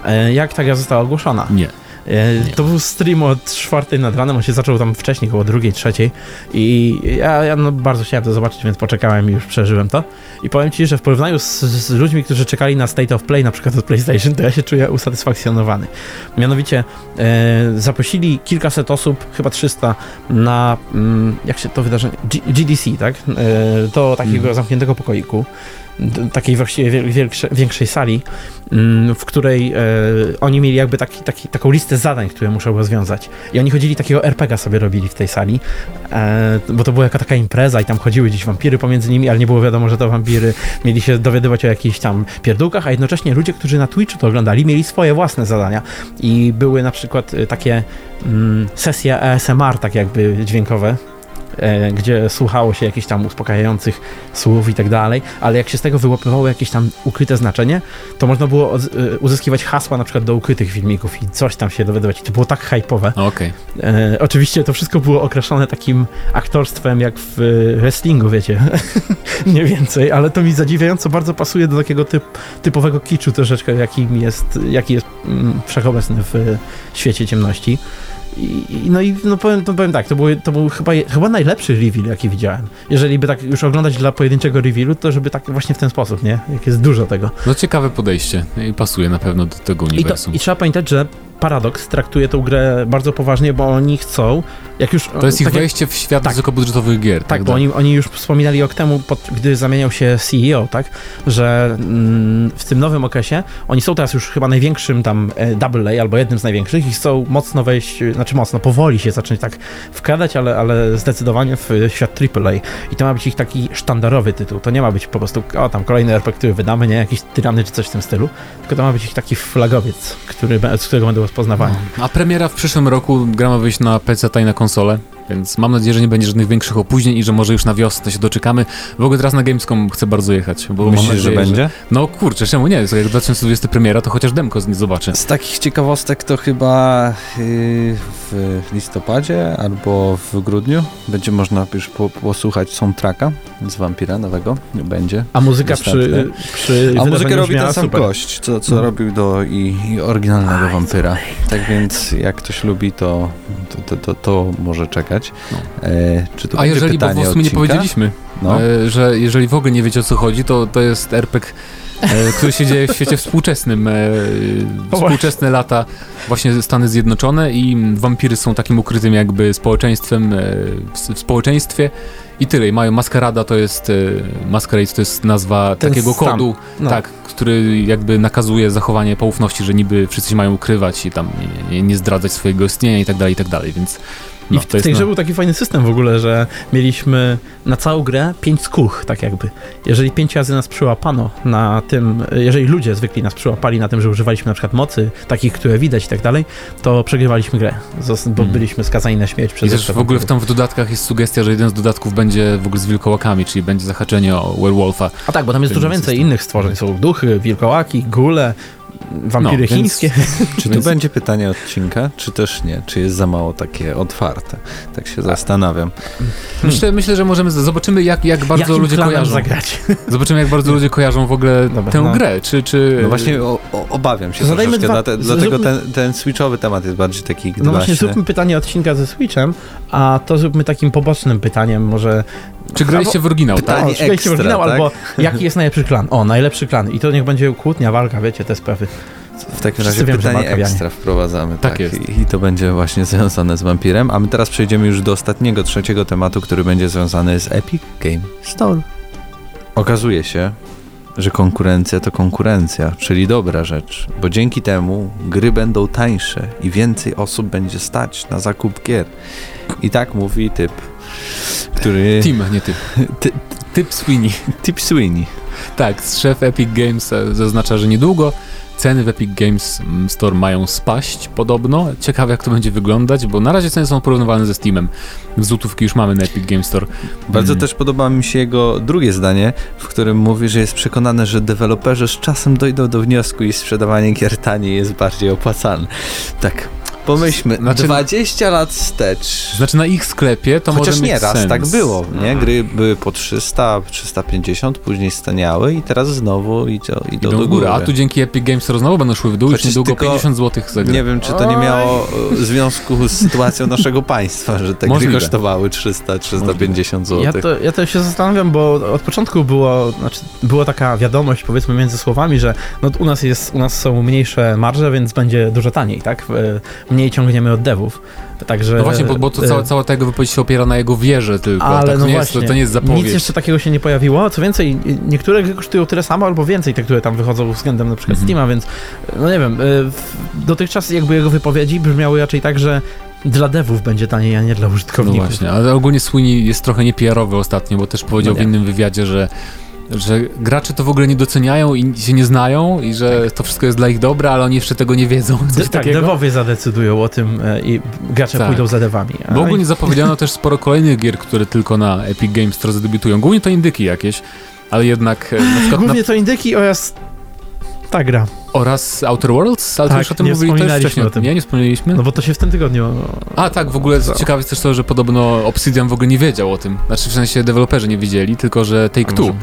e, jak ta gra została ogłoszona. Nie. E, to był stream od czwartej nad ranem, on się zaczął tam wcześniej, około drugiej, trzeciej i ja, ja no bardzo chciałem to zobaczyć, więc poczekałem i już przeżyłem to. I powiem ci, że w porównaniu z, z ludźmi, którzy czekali na State of Play, na przykład od PlayStation, to ja się czuję usatysfakcjonowany. Mianowicie e, zaprosili kilkaset osób, chyba 300, na, mm, jak się to wydarzenie, G GDC, tak? E, do takiego mm. zamkniętego pokoiku takiej większej, sali, mm, w której e, oni mieli jakby taki, taki, taką listę zadań, które muszą rozwiązać. I oni chodzili takiego RPGa sobie robili w tej sali, e, bo to była jaka taka impreza i tam chodziły gdzieś wampiry pomiędzy nimi, ale nie było wiadomo, że to wampiry. Mieli się dowiadywać o jakichś tam pierdółkach, a jednocześnie ludzie, którzy na Twitchu to oglądali, mieli swoje własne zadania. I były na przykład e, takie mm, sesje ASMR, tak jakby dźwiękowe, gdzie słuchało się jakichś tam uspokajających słów i tak dalej, ale jak się z tego wyłapywało jakieś tam ukryte znaczenie, to można było e, uzyskiwać hasła na przykład do ukrytych filmików i coś tam się dowiadywać. I to było tak hype'owe. Okay. E, oczywiście to wszystko było określone takim aktorstwem jak w wrestlingu, wiecie. *laughs* Nie więcej, ale to mi zadziwiająco bardzo pasuje do takiego typ, typowego kiczu troszeczkę, jakim jest, jaki jest mm, wszechobecny w świecie ciemności. I, no i no powiem, to powiem tak, to był, to był chyba, chyba najlepszy reveal, jaki widziałem. Jeżeli by tak już oglądać dla pojedynczego revealu, to żeby tak właśnie w ten sposób, nie? Jak jest dużo tego. No ciekawe podejście i pasuje na pewno do tego uniwersum. I, to, i trzeba pamiętać, że Paradox traktuje tę grę bardzo poważnie, bo oni chcą, jak już... To jest ich tak wejście w świat tak, wysokobudżetowych gier. Tak, tak bo oni, oni już wspominali rok temu, pod, gdy zamieniał się CEO, tak, że mm, w tym nowym okresie oni są teraz już chyba największym tam e, double A albo jednym z największych i chcą mocno wejść, znaczy mocno, powoli się zacząć tak wkradać, ale, ale zdecydowanie w świat AAA. I to ma być ich taki sztandarowy tytuł. To nie ma być po prostu, o tam kolejny RPG, który wydamy, nie, jakiś tyrany czy coś w tym stylu, tylko to ma być ich taki flagowiec, który, z którego będą rozpoznawania. No. A premiera w przyszłym roku gra ma wyjść na PC i na konsolę, konsolę więc mam nadzieję, że nie będzie żadnych większych opóźnień i że może już na wiosnę się doczekamy. W ogóle teraz na Gamescom chcę bardzo jechać. Bo Myślisz, nadzieję, że będzie? Że... No kurczę, czemu nie? Jak 2020 premiera, to chociaż demko nie zobaczę. Z takich ciekawostek to chyba yy, w listopadzie albo w grudniu będzie można już po, posłuchać soundtracka z Vampira nowego. Będzie. A muzyka przy, przy A muzykę robi ten sam gość, co, co no. robił do i, i oryginalnego Vampira. Tak więc jak ktoś lubi, to, to, to, to, to może czekać. No. E, czy to A jeżeli, bo w sumie nie powiedzieliśmy, no. e, że jeżeli w ogóle nie wiecie o co chodzi, to to jest RPG e, który się dzieje w świecie współczesnym. E, współczesne lata, właśnie Stany Zjednoczone i wampiry są takim ukrytym jakby społeczeństwem e, w, społeczeństwie i tyle. I mają maskarada, to jest masquerade, to jest nazwa Ten takiego stan. kodu, no. tak, który jakby nakazuje zachowanie poufności, że niby wszyscy się mają ukrywać i tam nie, nie zdradzać swojego istnienia i tak dalej, i tak dalej, więc i no, w tej grze no. był taki fajny system w ogóle, że mieliśmy na całą grę pięć skuch, tak jakby. Jeżeli pięć razy nas przyłapano na tym, jeżeli ludzie zwykli nas przyłapali na tym, że używaliśmy na przykład mocy, takich, które widać i tak dalej, to przegrywaliśmy grę, bo hmm. byliśmy skazani na śmierć przez I też w ogóle w tam w dodatkach jest sugestia, że jeden z dodatków będzie w ogóle z wilkołakami, czyli będzie zahaczenie o werewolfa. A tak, bo tam jest dużo więcej system. innych stworzeń. Są duchy, wilkołaki, gule, wampiry no, chińskie. Czy to będzie pytanie odcinka, czy też nie? Czy jest za mało takie otwarte? Tak się zastanawiam. Myślę, myślę że możemy, zobaczymy jak, jak bardzo Jakim ludzie kojarzą. Zagrać? Zobaczymy jak bardzo ludzie kojarzą w ogóle Dobra, tę no. grę, czy... czy... No właśnie o, o, obawiam się Zadajmy dwa... te, dlatego zróbmy... ten, ten switchowy temat jest bardziej taki No właśnie, zróbmy pytanie odcinka ze Switchem, a to zróbmy takim pobocznym pytaniem, może czy graliście w oryginał, tak? O, czy graliście w oryginał, tak? albo *laughs* jaki jest najlepszy klan? O, najlepszy klan. I to niech będzie kłótnia, walka, wiecie, te sprawy. W takim razie wiem, pytanie ekstra wprowadzamy. Tak, tak jest. I, I, to będzie właśnie związane z wampirem. A my teraz przejdziemy już do ostatniego, trzeciego tematu, który będzie związany z Epic Game Store. Okazuje się, że konkurencja to konkurencja, czyli dobra rzecz, bo dzięki temu gry będą tańsze i więcej osób będzie stać na zakup gier. I tak mówi typ, który... Team, nie typ. Ty, typ Sweeney. Typ Sweeney. Tak, szef Epic Games zaznacza, że niedługo ceny w Epic Games mm, Store mają spaść podobno. Ciekawe jak to będzie wyglądać, bo na razie ceny są porównywalne ze Steamem. Złotówki już mamy na Epic Games Store. Bardzo mm. też podoba mi się jego drugie zdanie, w którym mówi, że jest przekonany, że deweloperzy z czasem dojdą do wniosku i sprzedawanie gier taniej jest bardziej opłacalne. Tak, Pomyślmy, Znaczy- 20 lat wstecz. Znaczy na ich sklepie to Chociaż może mieć nie raz sens. tak było, nie? Gry były po 300, 350, później staniały i teraz znowu idą, idą, Idą do góry. a tu dzięki Epic Games znowu będą szły w dół, Chociaż niedługo tylko- 50 zł za grę. Nie wiem, czy to nie miało e, związku z sytuacją naszego państwa, że te Możliwe. gry kosztowały 300, 350 zł. Ja to, ja to się zastanawiam, bo od początku było, znaczy, była taka wiadomość, powiedzmy między słowami, że no, u, nas jest, u nas są mniejsze marże, więc będzie dużo taniej, tak? E, Mniej ciągniemy od devów. Także, No właśnie, bo, bo to e, cała, cała ta jego wypowiedź się opiera na jego wierze tylko. Ale tak, to, no nie właśnie, jest, to, nie jest zapowiedź. Nic jeszcze takiego się nie pojawiło. Co więcej, niektóre gry kosztują tyle samo albo więcej, te, które tam wychodzą względem na przykład Mhm. Steama, więc no nie wiem, w- dotychczas jakby jego wypowiedzi brzmiały raczej tak, że dla devów będzie taniej, a nie dla No użytkowników. właśnie, ale ogólnie Sweeney jest trochę nie PR-owy ostatnio, bo też powiedział No w innym wywiadzie, że że gracze to w ogóle nie doceniają i się nie znają i że to wszystko jest dla ich dobra, ale oni jeszcze tego nie wiedzą. *laughs* Coś tak, takiego. devowie zadecydują o tym e, i gracze Tak. pójdą za devami. A Bo ogólnie zapowiedziano też sporo kolejnych gier, które tylko na Epic Games Store zadebiutują. Głównie to indyki jakieś, ale jednak e, na przykład na, Głównie to indyki oraz ta gra. Oraz Outer Worlds, ale to Tak, już o tym nie mówili też wcześniej. o tym. Nie, nie wspomnieliśmy? No bo to się w tym tygodniu... A tak, w ogóle Co? ciekawe jest też to, że podobno Obsidian w ogóle nie wiedział o tym. Znaczy w sensie deweloperzy nie wiedzieli, tylko że Take-Two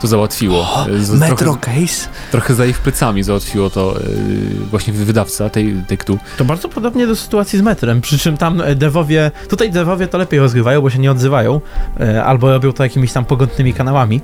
to załatwiło. Z, Metro trochę, Case? trochę za ich plecami załatwiło to yy, właśnie wydawca tej Take-Two. To bardzo podobnie do sytuacji z metrem, przy czym tam e, devowie, tutaj devowie to lepiej rozgrywają, bo się nie odzywają, e, albo robią to jakimiś tam pogodnymi kanałami,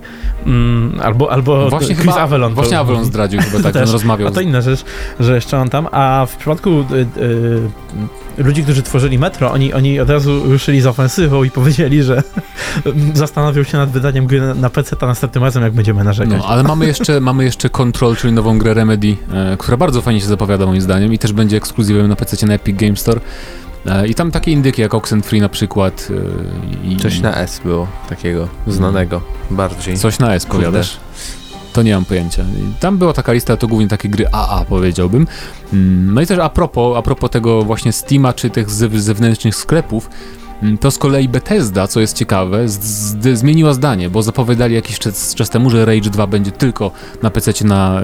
mm, albo, albo Właśnie Chris chyba, Avalon. właśnie to, Avalon zdradził chyba *laughs* tak, on rozmawiał. To inna rzecz, że jeszcze on tam, a w przypadku y, y, ludzi, którzy tworzyli Metro, oni, oni od razu ruszyli z ofensywą i powiedzieli, że *laughs* zastanowią się nad wydaniem gry na, na PC, a następnym razem jak będziemy narzekać. No, ale mamy jeszcze, *laughs* mamy jeszcze Control, czyli nową grę Remedy, e, która bardzo fajnie się zapowiada moim zdaniem i też będzie ekskluzywem na PC na Epic Games Store. E, I tam takie indyki jak Oxenfree na przykład. e, I Coś na S było takiego znanego bardziej. Coś na S Kurde. powiadasz? To nie mam pojęcia. Tam była taka lista, to głównie takie gry AA powiedziałbym. Mm, No i też a propos, a propos tego właśnie Steama, czy tych zew- zewnętrznych sklepów, mm, to z kolei Bethesda, co jest ciekawe, zmieniła zdanie, bo zapowiadali jakiś czas, czas temu, że Rage 2 będzie tylko na PC na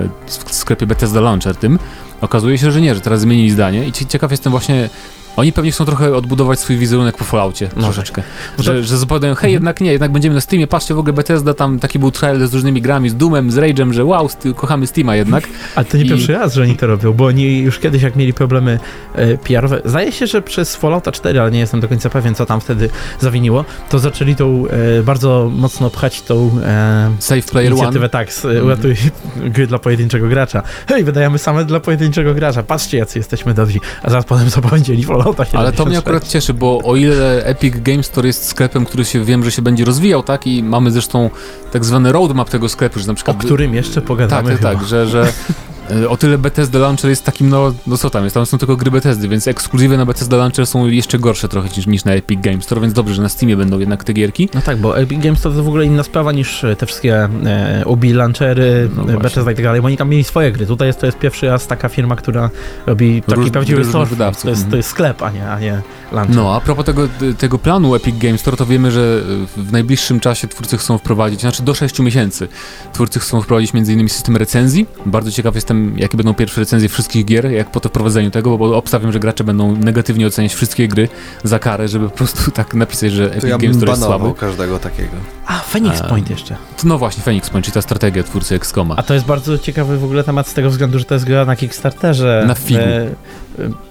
sklepie Bethesda Launcher tym. Okazuje się, że nie, że teraz zmienili zdanie i cie- ciekaw jestem właśnie oni pewnie chcą trochę odbudować swój wizerunek po Falloutie Może. troszeczkę. Bo Że, że zapowiadają, hej, jednak nie, jednak będziemy na Steamie, patrzcie w ogóle Bethesda, tam taki był trailer z różnymi grami, z Doomem, z Rage'em, że wow, kochamy Steama jednak. *laughs* Ale to nie I- pierwszy raz, że oni to robią, bo oni już kiedyś, jak mieli problemy e, PR-owe, zdaje się, że przez Fallouta 4, ale nie jestem do końca pewien, co tam wtedy zawiniło, to zaczęli tą e, bardzo mocno pchać tą e, Save Player One. inicjatywę tak, z, Mhm. uratuj *laughs* gry dla pojedynczego gracza. Hej, wydajemy same dla pojedynczego gracza, patrzcie jacy jesteśmy dobrzy. A zaraz potem zapowiedzieli 76. Ale to mnie akurat cieszy, bo o ile Epic Games Store jest sklepem, który się wiem, że się będzie rozwijał, tak, i mamy zresztą tak zwany roadmap tego sklepu, że na O przykład... którym jeszcze tak, pogadamy tak, chyba. tak, że, że *laughs* o tyle Bethesda Launcher jest takim, no, no co tam jest, tam są tylko gry Bethesdy, więc ekskluzywy na Bethesda Launcher są jeszcze gorsze trochę niż, niż na Epic Games Store, więc dobrze, że na Steamie będą jednak te gierki. No tak, bo Epic Games to w ogóle inna sprawa niż e, te wszystkie e, Ubi, Launchery, No e. Bethesda i tak dalej, bo oni tam mieli swoje gry. Tutaj jest, to jest pierwszy raz taka firma, która robi taki Róż- prawdziwy wydawców, To jest, mhm. to jest sklep, a nie, a nie launcher. No, a propos tego, tego planu Epic Games Store, to wiemy, że w najbliższym czasie twórcy chcą wprowadzić, znaczy do 6 miesięcy, twórcy chcą wprowadzić m.in. system recenzji. Bardzo ciekaw jestem, jakie będą pierwsze recenzje wszystkich gier, jak po to wprowadzeniu tego, bo obstawiam, że gracze będą negatywnie oceniać wszystkie gry za karę, żeby po prostu *laughs* tak napisać, że To Epic ja Games Store jest słaby. każdego takiego. A, Phoenix A. Point jeszcze. To No właśnie, Phoenix Point, czyli ta strategia twórcy XCOMa. A to jest bardzo ciekawy w ogóle temat z tego względu, że to jest gra na Kickstarterze. Na figu. E,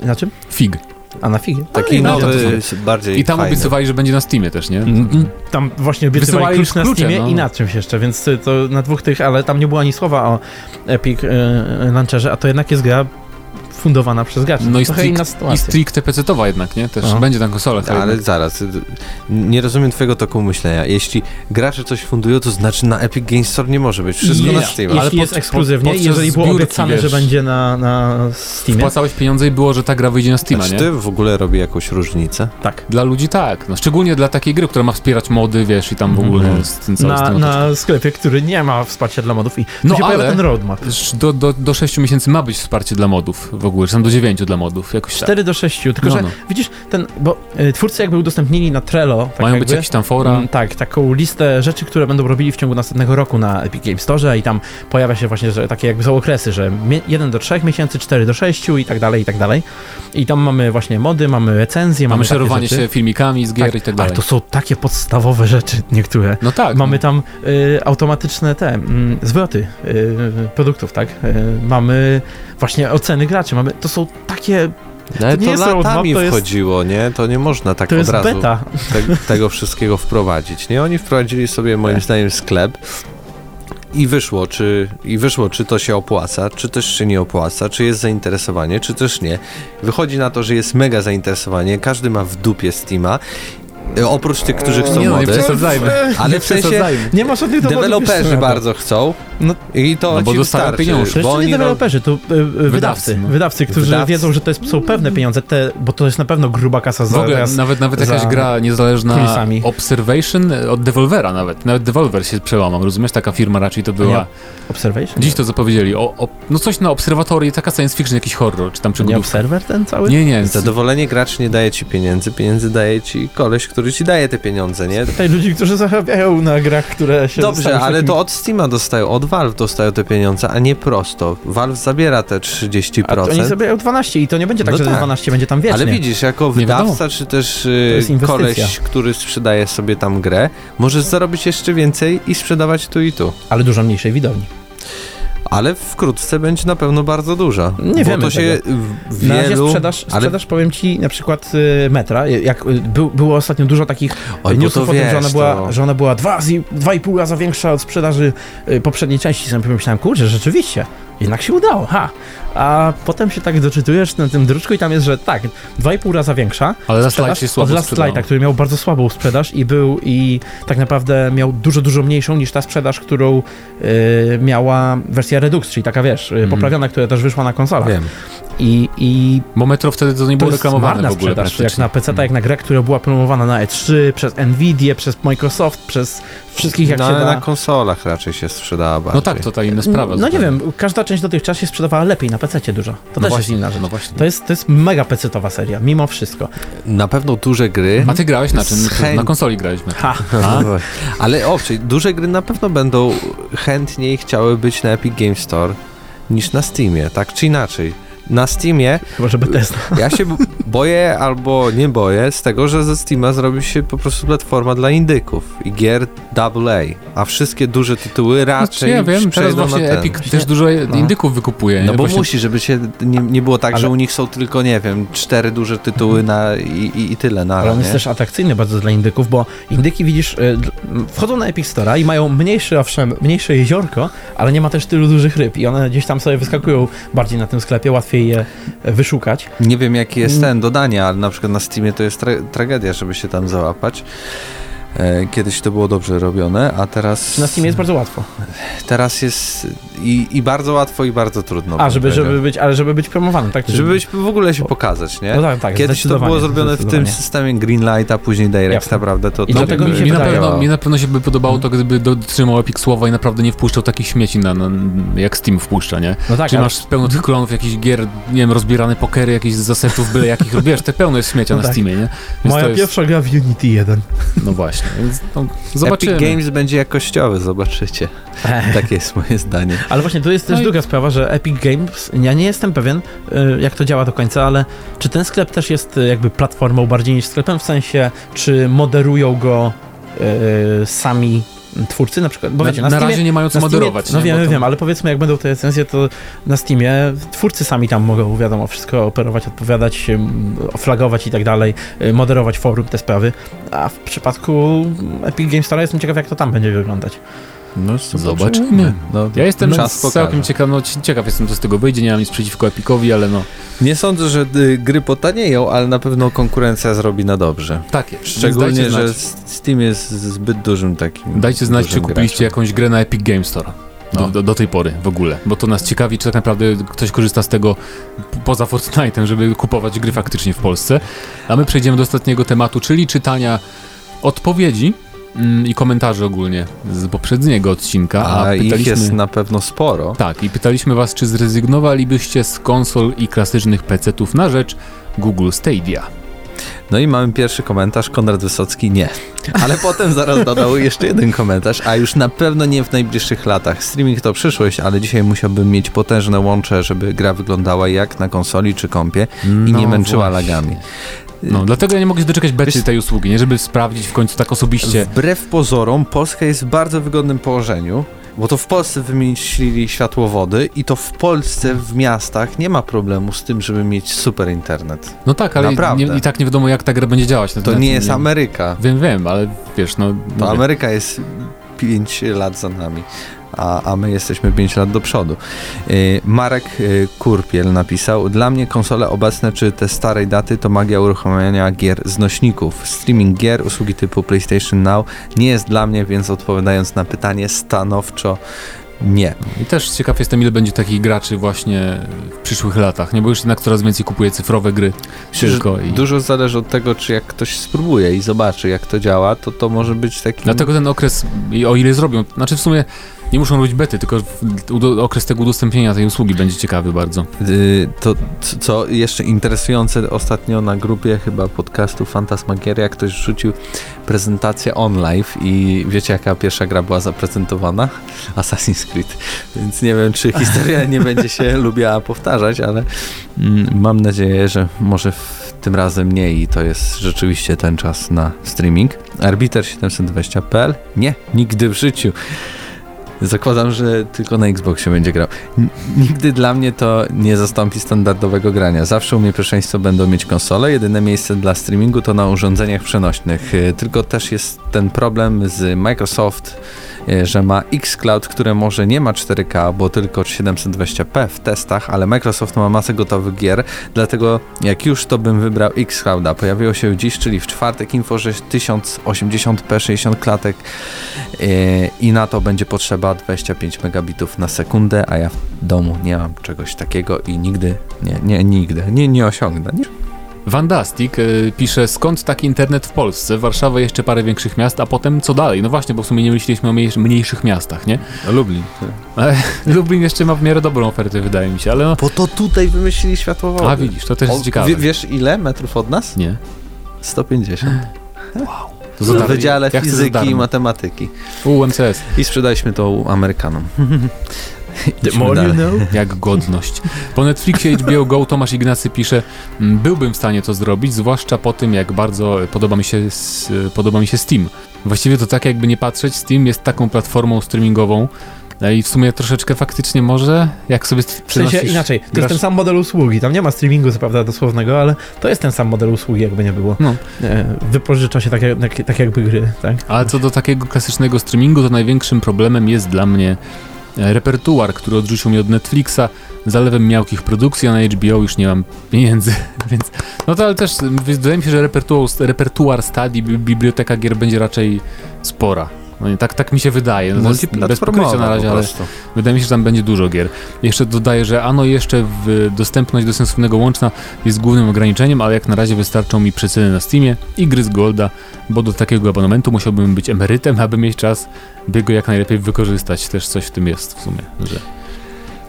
e, na czym? Fig. A na figie. Taki no, nowy, bardziej I tam fajny. obiecywali, że będzie na Steamie też, nie? Mm, Tam właśnie obiecywali Wysyłali klucz na klucze, Steamie no. i na czymś jeszcze, więc y, to na dwóch tych, ale tam nie było ani słowa o Epic e, Launcherze, a to jednak jest gra fundowana przez graczy. No i, strict, i stricte PC-towa jednak, nie? Też No. będzie na konsolach. to Ale jednak. zaraz, nie rozumiem twojego toku myślenia. Jeśli gracze coś fundują, to znaczy na Epic Games Store nie może być. Wszystko Nie, na. Steam. Jeśli ale jest pod- ekskluzywnie, podczas jeżeli było zbiórki, obiecane, że wiesz. będzie na, na Steamie, Wpłacałeś pieniądze i było, że ta gra wyjdzie na Steama, Czy nie? ty w ogóle robi jakąś różnicę? tak. Dla ludzi tak, no szczególnie dla takiej gry, która ma wspierać mody, wiesz, i tam w ogóle Mhm. z tym Na, na sklepie, który nie ma wsparcia dla modów i No, się pojawia ale- ten roadmap. Do, do, do 6 miesięcy ma być wsparcie dla modów. Ogóle, czy tam do 9 dla modów, jakoś tak. 4 do 6, tylko No, że no. widzisz, ten, bo y, twórcy jakby udostępnili na Trello, tak Mają jakby, być jakieś tam fora. Mm, Tak, taką listę rzeczy, które będą robili w ciągu następnego roku na Epic Game Store i tam pojawia się właśnie, że takie jakby są okresy, że 1 do 3 miesięcy, 4 do 6 i tak dalej, i tak dalej. I tam mamy właśnie mody, mamy recenzje, mamy, Mamy szerowanie się filmikami z gier i tak dalej. Ale to są takie podstawowe rzeczy niektóre. No tak. Mamy tam y, automatyczne te mm, zwroty y, produktów, tak? Y, mamy właśnie oceny graczy, mamy, to są takie, No, ale To nie to, jest latami roadmap, to jest- wchodziło, nie? To nie można tak to od razu beta. te, tego wszystkiego wprowadzić, nie? Oni wprowadzili sobie moim Tak. zdaniem sklep i wyszło, czy, i wyszło, czy to się opłaca, czy też się nie opłaca, czy jest zainteresowanie, czy też nie. Wychodzi na to, że jest mega zainteresowanie, każdy ma w dupie Steama, oprócz tych, którzy chcą nie no, nie mody, przesadzajmy. ale nie w sensie. Nie ma żadnych deweloperzy bardzo chcą No- i to No bo ci wystarczy. To bo nie deweloperzy, to y, y, wydawcy. no. Wydawcy, którzy Wydawcy. wiedzą, że to jest, są pewne pieniądze, te, bo to jest na pewno gruba kasa W za ogóle raz. nawet, nawet jakaś za gra niezależna kulisami. Observation od Devolvera nawet. Nawet Devolver się przełamał, rozumiesz? Taka firma raczej to była. Observation? Dziś to zapowiedzieli. O, o, no coś na obserwatorii, taka science fiction, jakiś horror, czy tam nie przygodówka. Observer ten cały? Nie, nie. Zadowolenie graczy nie daje ci pieniędzy, pieniędzy daje ci koleś, który ci daje te pieniądze, nie? Tutaj ludzi, którzy zarabiają na grach, które się Dobrze, w ale takim- to od Steama dostają, od Valve dostają te pieniądze, a nie prosto. Valve zabiera te 30%. A to oni zabierają 12 i to nie będzie tak, No że tak. 12 będzie tam wiecznie. Ale widzisz, jako wydawca, czy też y, inwestycja. koleś, który sprzedaje sobie tam grę, możesz zarobić jeszcze więcej i sprzedawać tu i tu. Ale dużo mniejszej widowni. Ale wkrótce będzie na pewno bardzo duża. Nie bo wiemy to się tego. w Na razie wielu... sprzedaż, ale- sprzedaż powiem ci, na przykład y, metra, jak y, był, było ostatnio dużo takich Oj, newsów o tym, że ona wiesz, była, to- że ona była dwa, dwa i pół raza większa od sprzedaży y, poprzedniej części. Sobie pomyślałem, kurczę, rzeczywiście, jednak się udało, ha. A potem się tak doczytujesz na tym druczku i tam jest, że tak, dwa i pół raza większa. Ale Last Light się słabo Od Last. Lighta, który miał bardzo słabą sprzedaż i był i tak naprawdę miał dużo, dużo mniejszą niż ta sprzedaż, którą y, miała wersja Redux, czyli taka wiesz, Mhm. poprawiona, która też wyszła na konsolach. Wiem. I, i Bo Metro wtedy to nie to było jest reklamowane w ogóle sprzedaż, jak na PC, jak na grę, która była promowana na E3, przez Nvidia, przez Microsoft, przez wszystkich jak no, się ale da. na konsolach raczej się sprzedała bardziej. No tak, to ta inna sprawa. no nie zupełnie. wiem, każda część dotychczas się sprzedawała lepiej na PC dużo. To No też jest właśnie, inna rzecz. No właśnie. To jest, to jest mega PC-towa seria, mimo wszystko. Na pewno duże gry... A ty grałeś na czym? Na konsoli graliśmy. Ha! *laughs* A? Ale owszem, duże gry na pewno będą chętniej chciały być na Epic Game Store niż na Steamie, tak czy inaczej. Na Steamie Chyba, żeby Tesla. *laughs* ja się boję albo nie boję z tego, że ze Steama zrobi się po prostu platforma dla indyków i gier AA, a wszystkie duże tytuły Znaczy, raczej ja wiem, teraz przejdą na właśnie ten. Epic też dużo no. indyków wykupuje. No bo Właśnie- musi, żeby się nie, nie było tak, Ale- że u nich są tylko, nie wiem, cztery duże tytuły na, i, i, i tyle na Ale on jest też atrakcyjny bardzo dla indyków, bo indyki widzisz, y, wchodzą na Epic Store'a i mają mniejszy, owszem, mniejsze jeziorko, ale nie ma też tylu dużych ryb i one gdzieś tam sobie wyskakują bardziej na tym sklepie, łatwiej je e, wyszukać. Nie wiem jaki jest Mm. ten dodania, ale na przykład na Steamie to jest tra- tragedia, żeby się tam załapać. E, Kiedyś to było dobrze robione, a teraz. Na Steamie jest bardzo łatwo. Teraz jest i, i bardzo łatwo, i bardzo trudno. A, żeby, powiedział. żeby być, ale żeby być promowanym, tak? Żeby być, w ogóle się pokazać, nie? No tak, tak. Kiedyś to było zrobione w tym systemie Greenlight, a później Direct, Jasne. naprawdę to I to dlatego mi się mi, na wydaje- pewno, mi na pewno się by podobało to, gdyby dotrzymał Epic słowa i naprawdę nie wpuszczał takich śmieci, na, na, jak Steam wpuszcza, nie? No tak, Czyli ale- masz pełno tych klonów, jakichś gier, nie wiem, rozbierane pokery, jakichś z zasetów byle jakich, *laughs* wiesz, te pełno jest śmiecia No na tak. Steamie, nie? Więc Moja jest, pierwsza gra w Unity 1. No właśnie, więc no, zobaczymy. Epic Games będzie jakościowy, zobaczycie. Takie jest moje zdanie. Ale właśnie tu jest też No i- druga sprawa, że Epic Games, ja nie jestem pewien, y, jak to działa do końca, ale czy ten sklep też jest y, jakby platformą bardziej niż sklepem, w sensie, czy moderują go y, sami twórcy na przykład? Bo na, wiecie, na, na Steamie, razie nie mają co na Steamie, moderować. No nie? wiem, to- wiem, ale powiedzmy, jak będą te recenzje, to na Steamie twórcy sami tam mogą, wiadomo, wszystko operować, odpowiadać, flagować i tak dalej, y, moderować forum, te sprawy. A w przypadku Epic Games Store jestem ciekaw, jak to tam będzie wyglądać. No, Zobaczymy. No, Ja jestem czas całkiem ciekaw, no, ci- ciekaw jestem, co z tego wyjdzie, nie mam nic przeciwko Epicowi, ale no, Nie sądzę, że y, gry potanieją, ale na pewno konkurencja zrobi na dobrze. tak jest. Szczególnie, że. Steam jest zbyt dużym takim. Dajcie znać, czy kupiliście graczem. jakąś grę na Epic Games Store. Do, No. do, do tej pory w ogóle, bo to nas ciekawi, czy tak naprawdę ktoś korzysta z tego poza Fortnite'em, żeby kupować gry faktycznie w Polsce. A my przejdziemy do ostatniego tematu, czyli czytania odpowiedzi i komentarzy ogólnie z poprzedniego odcinka. A, A, ich pytaliśmy... jest na pewno sporo. Tak, i pytaliśmy was, czy zrezygnowalibyście z konsol i klasycznych PC-ów na rzecz Google Stadia. No i mamy pierwszy komentarz, Konrad Wysocki nie. Ale *laughs* potem zaraz dodał jeszcze jeden komentarz, a już na pewno nie w najbliższych latach. Streaming to przyszłość, ale dzisiaj musiałbym mieć potężne łącze, żeby gra wyglądała jak na konsoli czy kompie i No nie męczyła właśnie. lagami. No, dlatego ja nie mogę się doczekać bety Wiesz- tej usługi, nie? Żeby sprawdzić w końcu tak osobiście. Wbrew pozorom, Polska jest w bardzo wygodnym położeniu, bo to w Polsce wymyślili światłowody i to w Polsce w miastach nie ma problemu z tym, żeby mieć super internet. No tak, ale Naprawdę. nie, i tak nie wiadomo, jak ta gra będzie działać. Na- To na nie jest Ameryka. Wiem, wiem, ale wiesz, no... To mówię. Ameryka jest 5 lat za nami, a, a my jesteśmy 5 lat do przodu. Yy, Marek yy, Kurpiel napisał, dla mnie konsole obecne czy te starej daty to magia uruchamiania gier z nośników. Streaming gier, usługi typu PlayStation Now nie jest dla mnie, więc odpowiadając na pytanie stanowczo nie. I też ciekaw jestem, ile będzie takich graczy właśnie w przyszłych latach, nie? Bo już jednak coraz więcej kupuje cyfrowe gry tylko i... Dużo zależy od tego, czy jak ktoś spróbuje i zobaczy, jak to działa, to to może być taki... Dlatego ten okres, i o ile zrobią, znaczy w sumie nie muszą robić bety, tylko okres tego udostępnienia tej usługi będzie ciekawy bardzo. Y, To, co jeszcze interesujące, ostatnio na grupie chyba podcastu Fantasmagieria ktoś rzucił prezentację on live i wiecie jaka pierwsza gra była zaprezentowana? *laughs* Assassin's Creed. Więc nie wiem, czy historia nie będzie się *laughs* lubiła powtarzać, ale mm, mam nadzieję, że może w tym razem nie i to jest rzeczywiście ten czas na streaming. Arbiter 720.pl? Nie, nigdy w życiu. Zakładam, że tylko na Xboxie będzie grał. N- Nigdy dla mnie to nie zastąpi standardowego grania. Zawsze u mnie pierwszeństwo będą mieć konsole. Jedyne miejsce dla streamingu to na urządzeniach przenośnych. Y, Tylko też jest ten problem z Microsoft, że ma xCloud, które może nie ma 4K, bo tylko 720p w testach, ale Microsoft ma masę gotowych gier, dlatego jak już to bym wybrał xClouda. Pojawiło się dziś, czyli w czwartek info, że 1080p 60 klatek Yy, i na to będzie potrzeba 25 megabitów na sekundę, a ja w domu nie mam czegoś takiego i nigdy, nie, nie, nigdy, nie, nie osiągnę. Vandastic y, pisze, skąd taki internet w Polsce? Warszawa jeszcze parę większych miast, a potem co dalej? No właśnie, bo w sumie nie myśleliśmy o mniejsz- mniejszych miastach, nie? Lublin. *laughs* Ale Lublin jeszcze ma w miarę dobrą ofertę, wydaje mi się, ale no... Bo to tutaj wymyślili światłowody. A widzisz, to też jest O, ciekawe. wie- Wiesz ile metrów od nas? Nie. 150. *laughs* To W za darmo. Wydziale Ja Fizyki i. Matematyki. UMCS, I sprzedaliśmy to Amerykanom. *laughs* The more you know. *laughs* jak godność. Po Netflixie HBO Go Tomasz Ignacy pisze, "Mm, byłbym w stanie to zrobić, zwłaszcza po tym, jak bardzo podoba mi się, s- podoba mi się Steam. Właściwie to tak jakby nie patrzeć, Steam jest taką platformą streamingową, no i w sumie troszeczkę faktycznie może, jak sobie W sensie inaczej, to grasz- jest ten sam model usługi. Tam nie ma streamingu, co prawda, dosłownego, ale to jest ten sam model usługi, jakby nie było. No. E, Wypożycza się tak, jak- tak, tak jakby gry, tak? Ale co do takiego klasycznego streamingu, to największym problemem jest dla mnie e, repertuar, który odrzucił mnie od Netflixa, zalewem miałkich produkcji, a na HBO już nie mam pieniędzy, *laughs* więc no to ale też wydaje mi się, że repertuar, repertuar stadii, bi- biblioteka gier będzie raczej spora. No nie, tak, tak mi się wydaje. No bez pokrycia na razie, po ale wydaje mi się, że tam będzie dużo gier. Jeszcze dodaję, że ano jeszcze dostępność do sensownego łączna jest głównym ograniczeniem, ale jak na razie wystarczą mi przeceny na Steamie i gry z Golda, bo do takiego abonamentu musiałbym być emerytem, aby mieć czas, by go jak najlepiej wykorzystać. Też coś w tym jest w sumie, że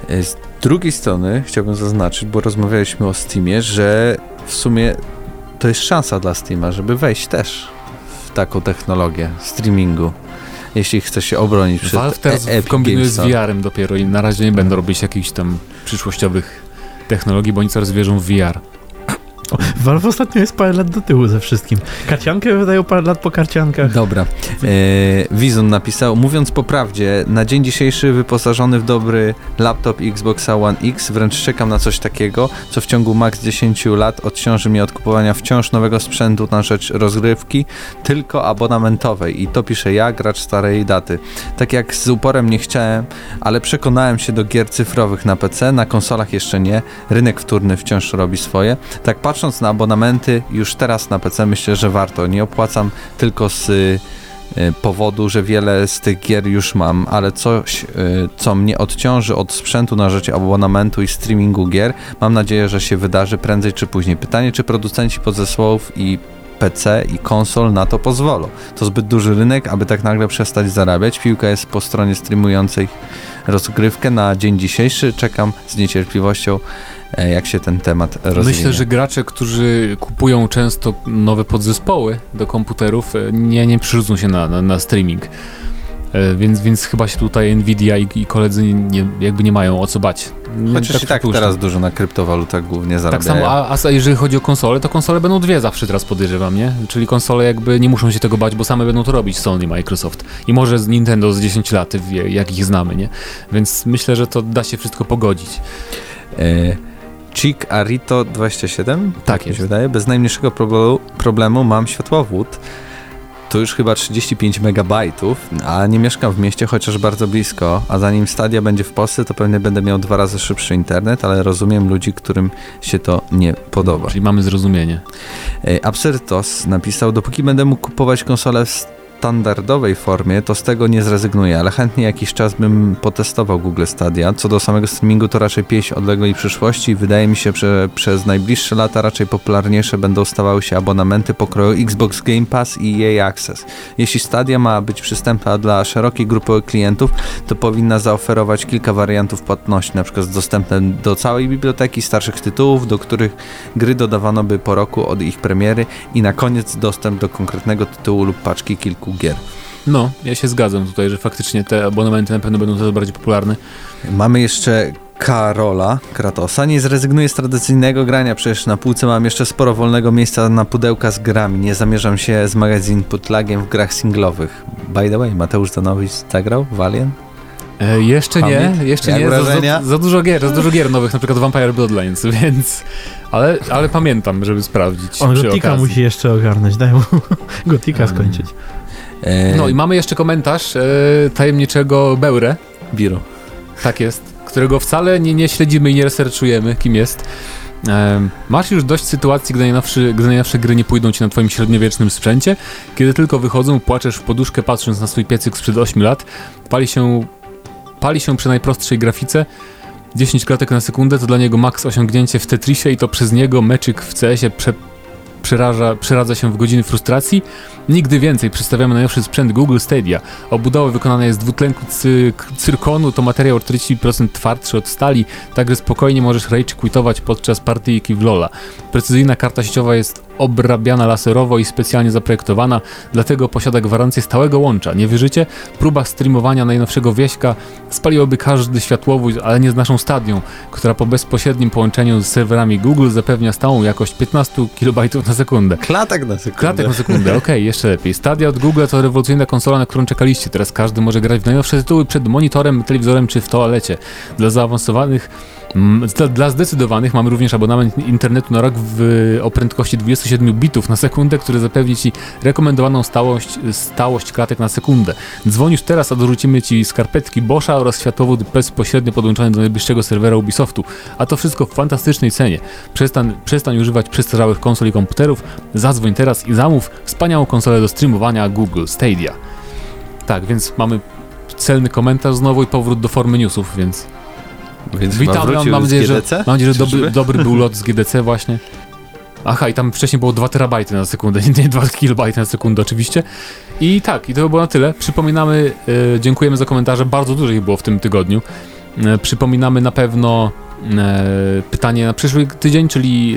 E, Z drugiej strony chciałbym zaznaczyć, bo rozmawialiśmy o Steamie, że w sumie to jest szansa dla Steama, żeby wejść też w taką technologię streamingu. Jeśli chce się obronić przed Valve teraz e- kombinuje Games z. VR-em dopiero i na razie nie będą robić jakichś tam przyszłościowych technologii, bo oni coraz wierzą w VR. Valve ostatnio jest parę lat do tyłu ze wszystkim. Karciankę wydają parę lat po karciankach. Dobra. E, Wizon napisał, mówiąc po prawdzie, na dzień dzisiejszy wyposażony w dobry laptop Xboxa One X, wręcz czekam na coś takiego, co w ciągu max 10 lat odciąży mnie od kupowania wciąż nowego sprzętu na rzecz rozgrywki, tylko abonamentowej. I to piszę ja, gracz starej daty. Tak jak z uporem nie chciałem, ale przekonałem się do gier cyfrowych na PC, na konsolach jeszcze nie, rynek wtórny wciąż robi swoje. Tak patrząc na abonamenty, już teraz na PC myślę, że warto. Nie opłacam tylko z y, y, powodu, że wiele z tych gier już mam, ale coś, y, co mnie odciąży od sprzętu na rzecz abonamentu i streamingu gier, mam nadzieję, że się wydarzy prędzej czy później. Pytanie, czy producenci podzespołów i PC i konsol na to pozwolą. To zbyt duży rynek, aby tak nagle przestać zarabiać. Piłka jest po stronie streamującej rozgrywkę na dzień dzisiejszy. Czekam z niecierpliwością, jak się ten temat rozwinie. Myślę, że gracze, którzy kupują często nowe podzespoły do komputerów, e, nie, nie przyrzucą się na, na, na streaming. E, Więc, więc chyba się tutaj Nvidia i, i koledzy nie, jakby nie mają o co bać. Chociaż i tak teraz dużo na kryptowalutach głównie Tak zarabiają. samo, a, a jeżeli chodzi o konsole, to konsole będą dwie zawsze teraz podejrzewam, nie? Czyli konsole jakby nie muszą się tego bać, bo same będą to robić Sony, Microsoft. I może z Nintendo z 10 lat, jak ich znamy, nie? Więc myślę, że to da się wszystko pogodzić. E, Chick Arito 27? Tak mi jest. się wydaje. Bez najmniejszego problemu, problemu mam światłowód. To już chyba 35 megabajtów, a nie mieszkam w mieście, chociaż bardzo blisko. A zanim Stadia będzie w Polsce, to pewnie będę miał dwa razy szybszy internet, ale rozumiem ludzi, którym się to nie podoba. Czyli mamy zrozumienie. E, Absyrtos napisał, dopóki będę mógł kupować konsolę w standardowej formie, to z tego nie zrezygnuję, ale chętnie jakiś czas bym potestował Google Stadia. Co do samego streamingu, to raczej pieśń odległej przyszłości wydaje mi się, że przez najbliższe lata raczej popularniejsze będą stawały się abonamenty pokroju Xbox Game Pass i EA Access. Jeśli Stadia ma być przystępna dla szerokiej grupy klientów, to powinna zaoferować kilka wariantów płatności, na przykład z dostępem do całej biblioteki starszych tytułów, do których gry dodawano by po roku od ich premiery i na koniec dostęp do konkretnego tytułu lub paczki kilku gier. No, ja się zgadzam tutaj, że faktycznie te abonamenty na pewno będą coraz bardziej popularne. Mamy jeszcze Karola Kratosa. Nie zrezygnuję z tradycyjnego grania, przecież na półce mam jeszcze sporo wolnego miejsca na pudełka z grami. Nie zamierzam się z magazyn putlagiem w grach singlowych. By the way, Mateusz Danowicz zagrał Valiant? E, jeszcze nie, jeszcze jak nie. Za, za, za dużo gier, za dużo gier nowych, na przykład Vampire Bloodlines, *laughs* więc... Ale, ale pamiętam, żeby sprawdzić On Gotika okazji. musi jeszcze ogarnąć, daj mu *laughs* Gotika skończyć. E, No i mamy jeszcze komentarz e, tajemniczego Beure, Biro. tak jest, którego wcale nie, nie śledzimy i nie researchujemy, kim jest. Em, masz już dość sytuacji, gdy najnowsze, gdy najnowsze gry nie pójdą ci na twoim średniowiecznym sprzęcie. Kiedy tylko wychodzą, płaczesz w poduszkę patrząc na swój piecyk sprzed 8 lat. Pali się, pali się przy najprostszej grafice. 10 klatek na sekundę to dla niego maks osiągnięcie w Tetrisie i to przez niego meczyk w CS-ie prze, przeraża, przeradza się w godziny frustracji. Nigdy więcej przedstawiamy najnowszy sprzęt Google Stadia. Obudowa wykonana jest z dwutlenku cy cyrkonu, to materiał o 40% twardszy od stali, także spokojnie możesz rage quitować podczas partyjki w Lola. Precyzyjna karta sieciowa jest obrabiana laserowo i specjalnie zaprojektowana, dlatego posiada gwarancję stałego łącza. Nie wierzycie? Próba streamowania najnowszego wieśka spaliłoby każdy światłowód, ale nie z naszą stadią, która po bezpośrednim połączeniu z serwerami Google zapewnia stałą jakość 15 kB na sekundę. Klatek na sekundę. Klatek na sekundę, okej, jeszcze lepiej. Stadia od Google to rewolucyjna konsola, na którą czekaliście. Teraz każdy może grać w najnowsze tytuły przed monitorem, telewizorem czy w toalecie. Dla zaawansowanych, mm, dla, zdecydowanych mamy również abonament internetu na rok w, o prędkości 27 bitów na sekundę, który zapewni Ci rekomendowaną stałość, stałość klatek na sekundę. Dzwonisz teraz, a dorzucimy Ci skarpetki Boscha oraz światłowód bezpośrednio podłączony do najbliższego serwera Ubisoftu. A to wszystko w fantastycznej cenie. Przestań, przestań używać przestarzałych konsol i komputerów, zadzwoń teraz i zamów wspaniałą konsolę do streamowania Google Stadia. Tak, więc mamy celny komentarz znowu i powrót do formy newsów, więc Więc witamy. Mam, mam nadzieję, że, mam nadzieję, że dobry, dobry był lot z GDC właśnie. Aha, i tam wcześniej było 2 terabajty na sekundę, *laughs* nie 2 kilobajty na sekundę oczywiście. I tak, i to by było na tyle. Przypominamy, e, dziękujemy za komentarze, bardzo dużo ich było w tym tygodniu. E, przypominamy na pewno pytanie na przyszły tydzień, czyli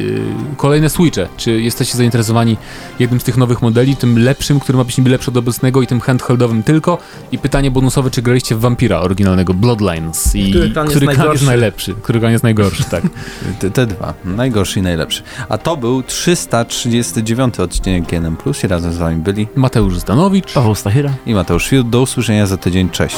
e, kolejne Switche. Czy jesteście zainteresowani jednym z tych nowych modeli, tym lepszym, który ma być niby lepszy od obecnego i tym handheldowym tylko? I pytanie bonusowe, czy graliście w Vampira oryginalnego Bloodlines? I Który klan jest klan jest najlepszy? Który klan jest najgorszy, tak. *laughs* Te, te dwa. Najgorszy i najlepszy. A to był 339 odcinek GNM+. I razem z wami byli Mateusz Zdanowicz. Paweł Stachyra. i Mateusz Fiut. Do usłyszenia za tydzień. Cześć.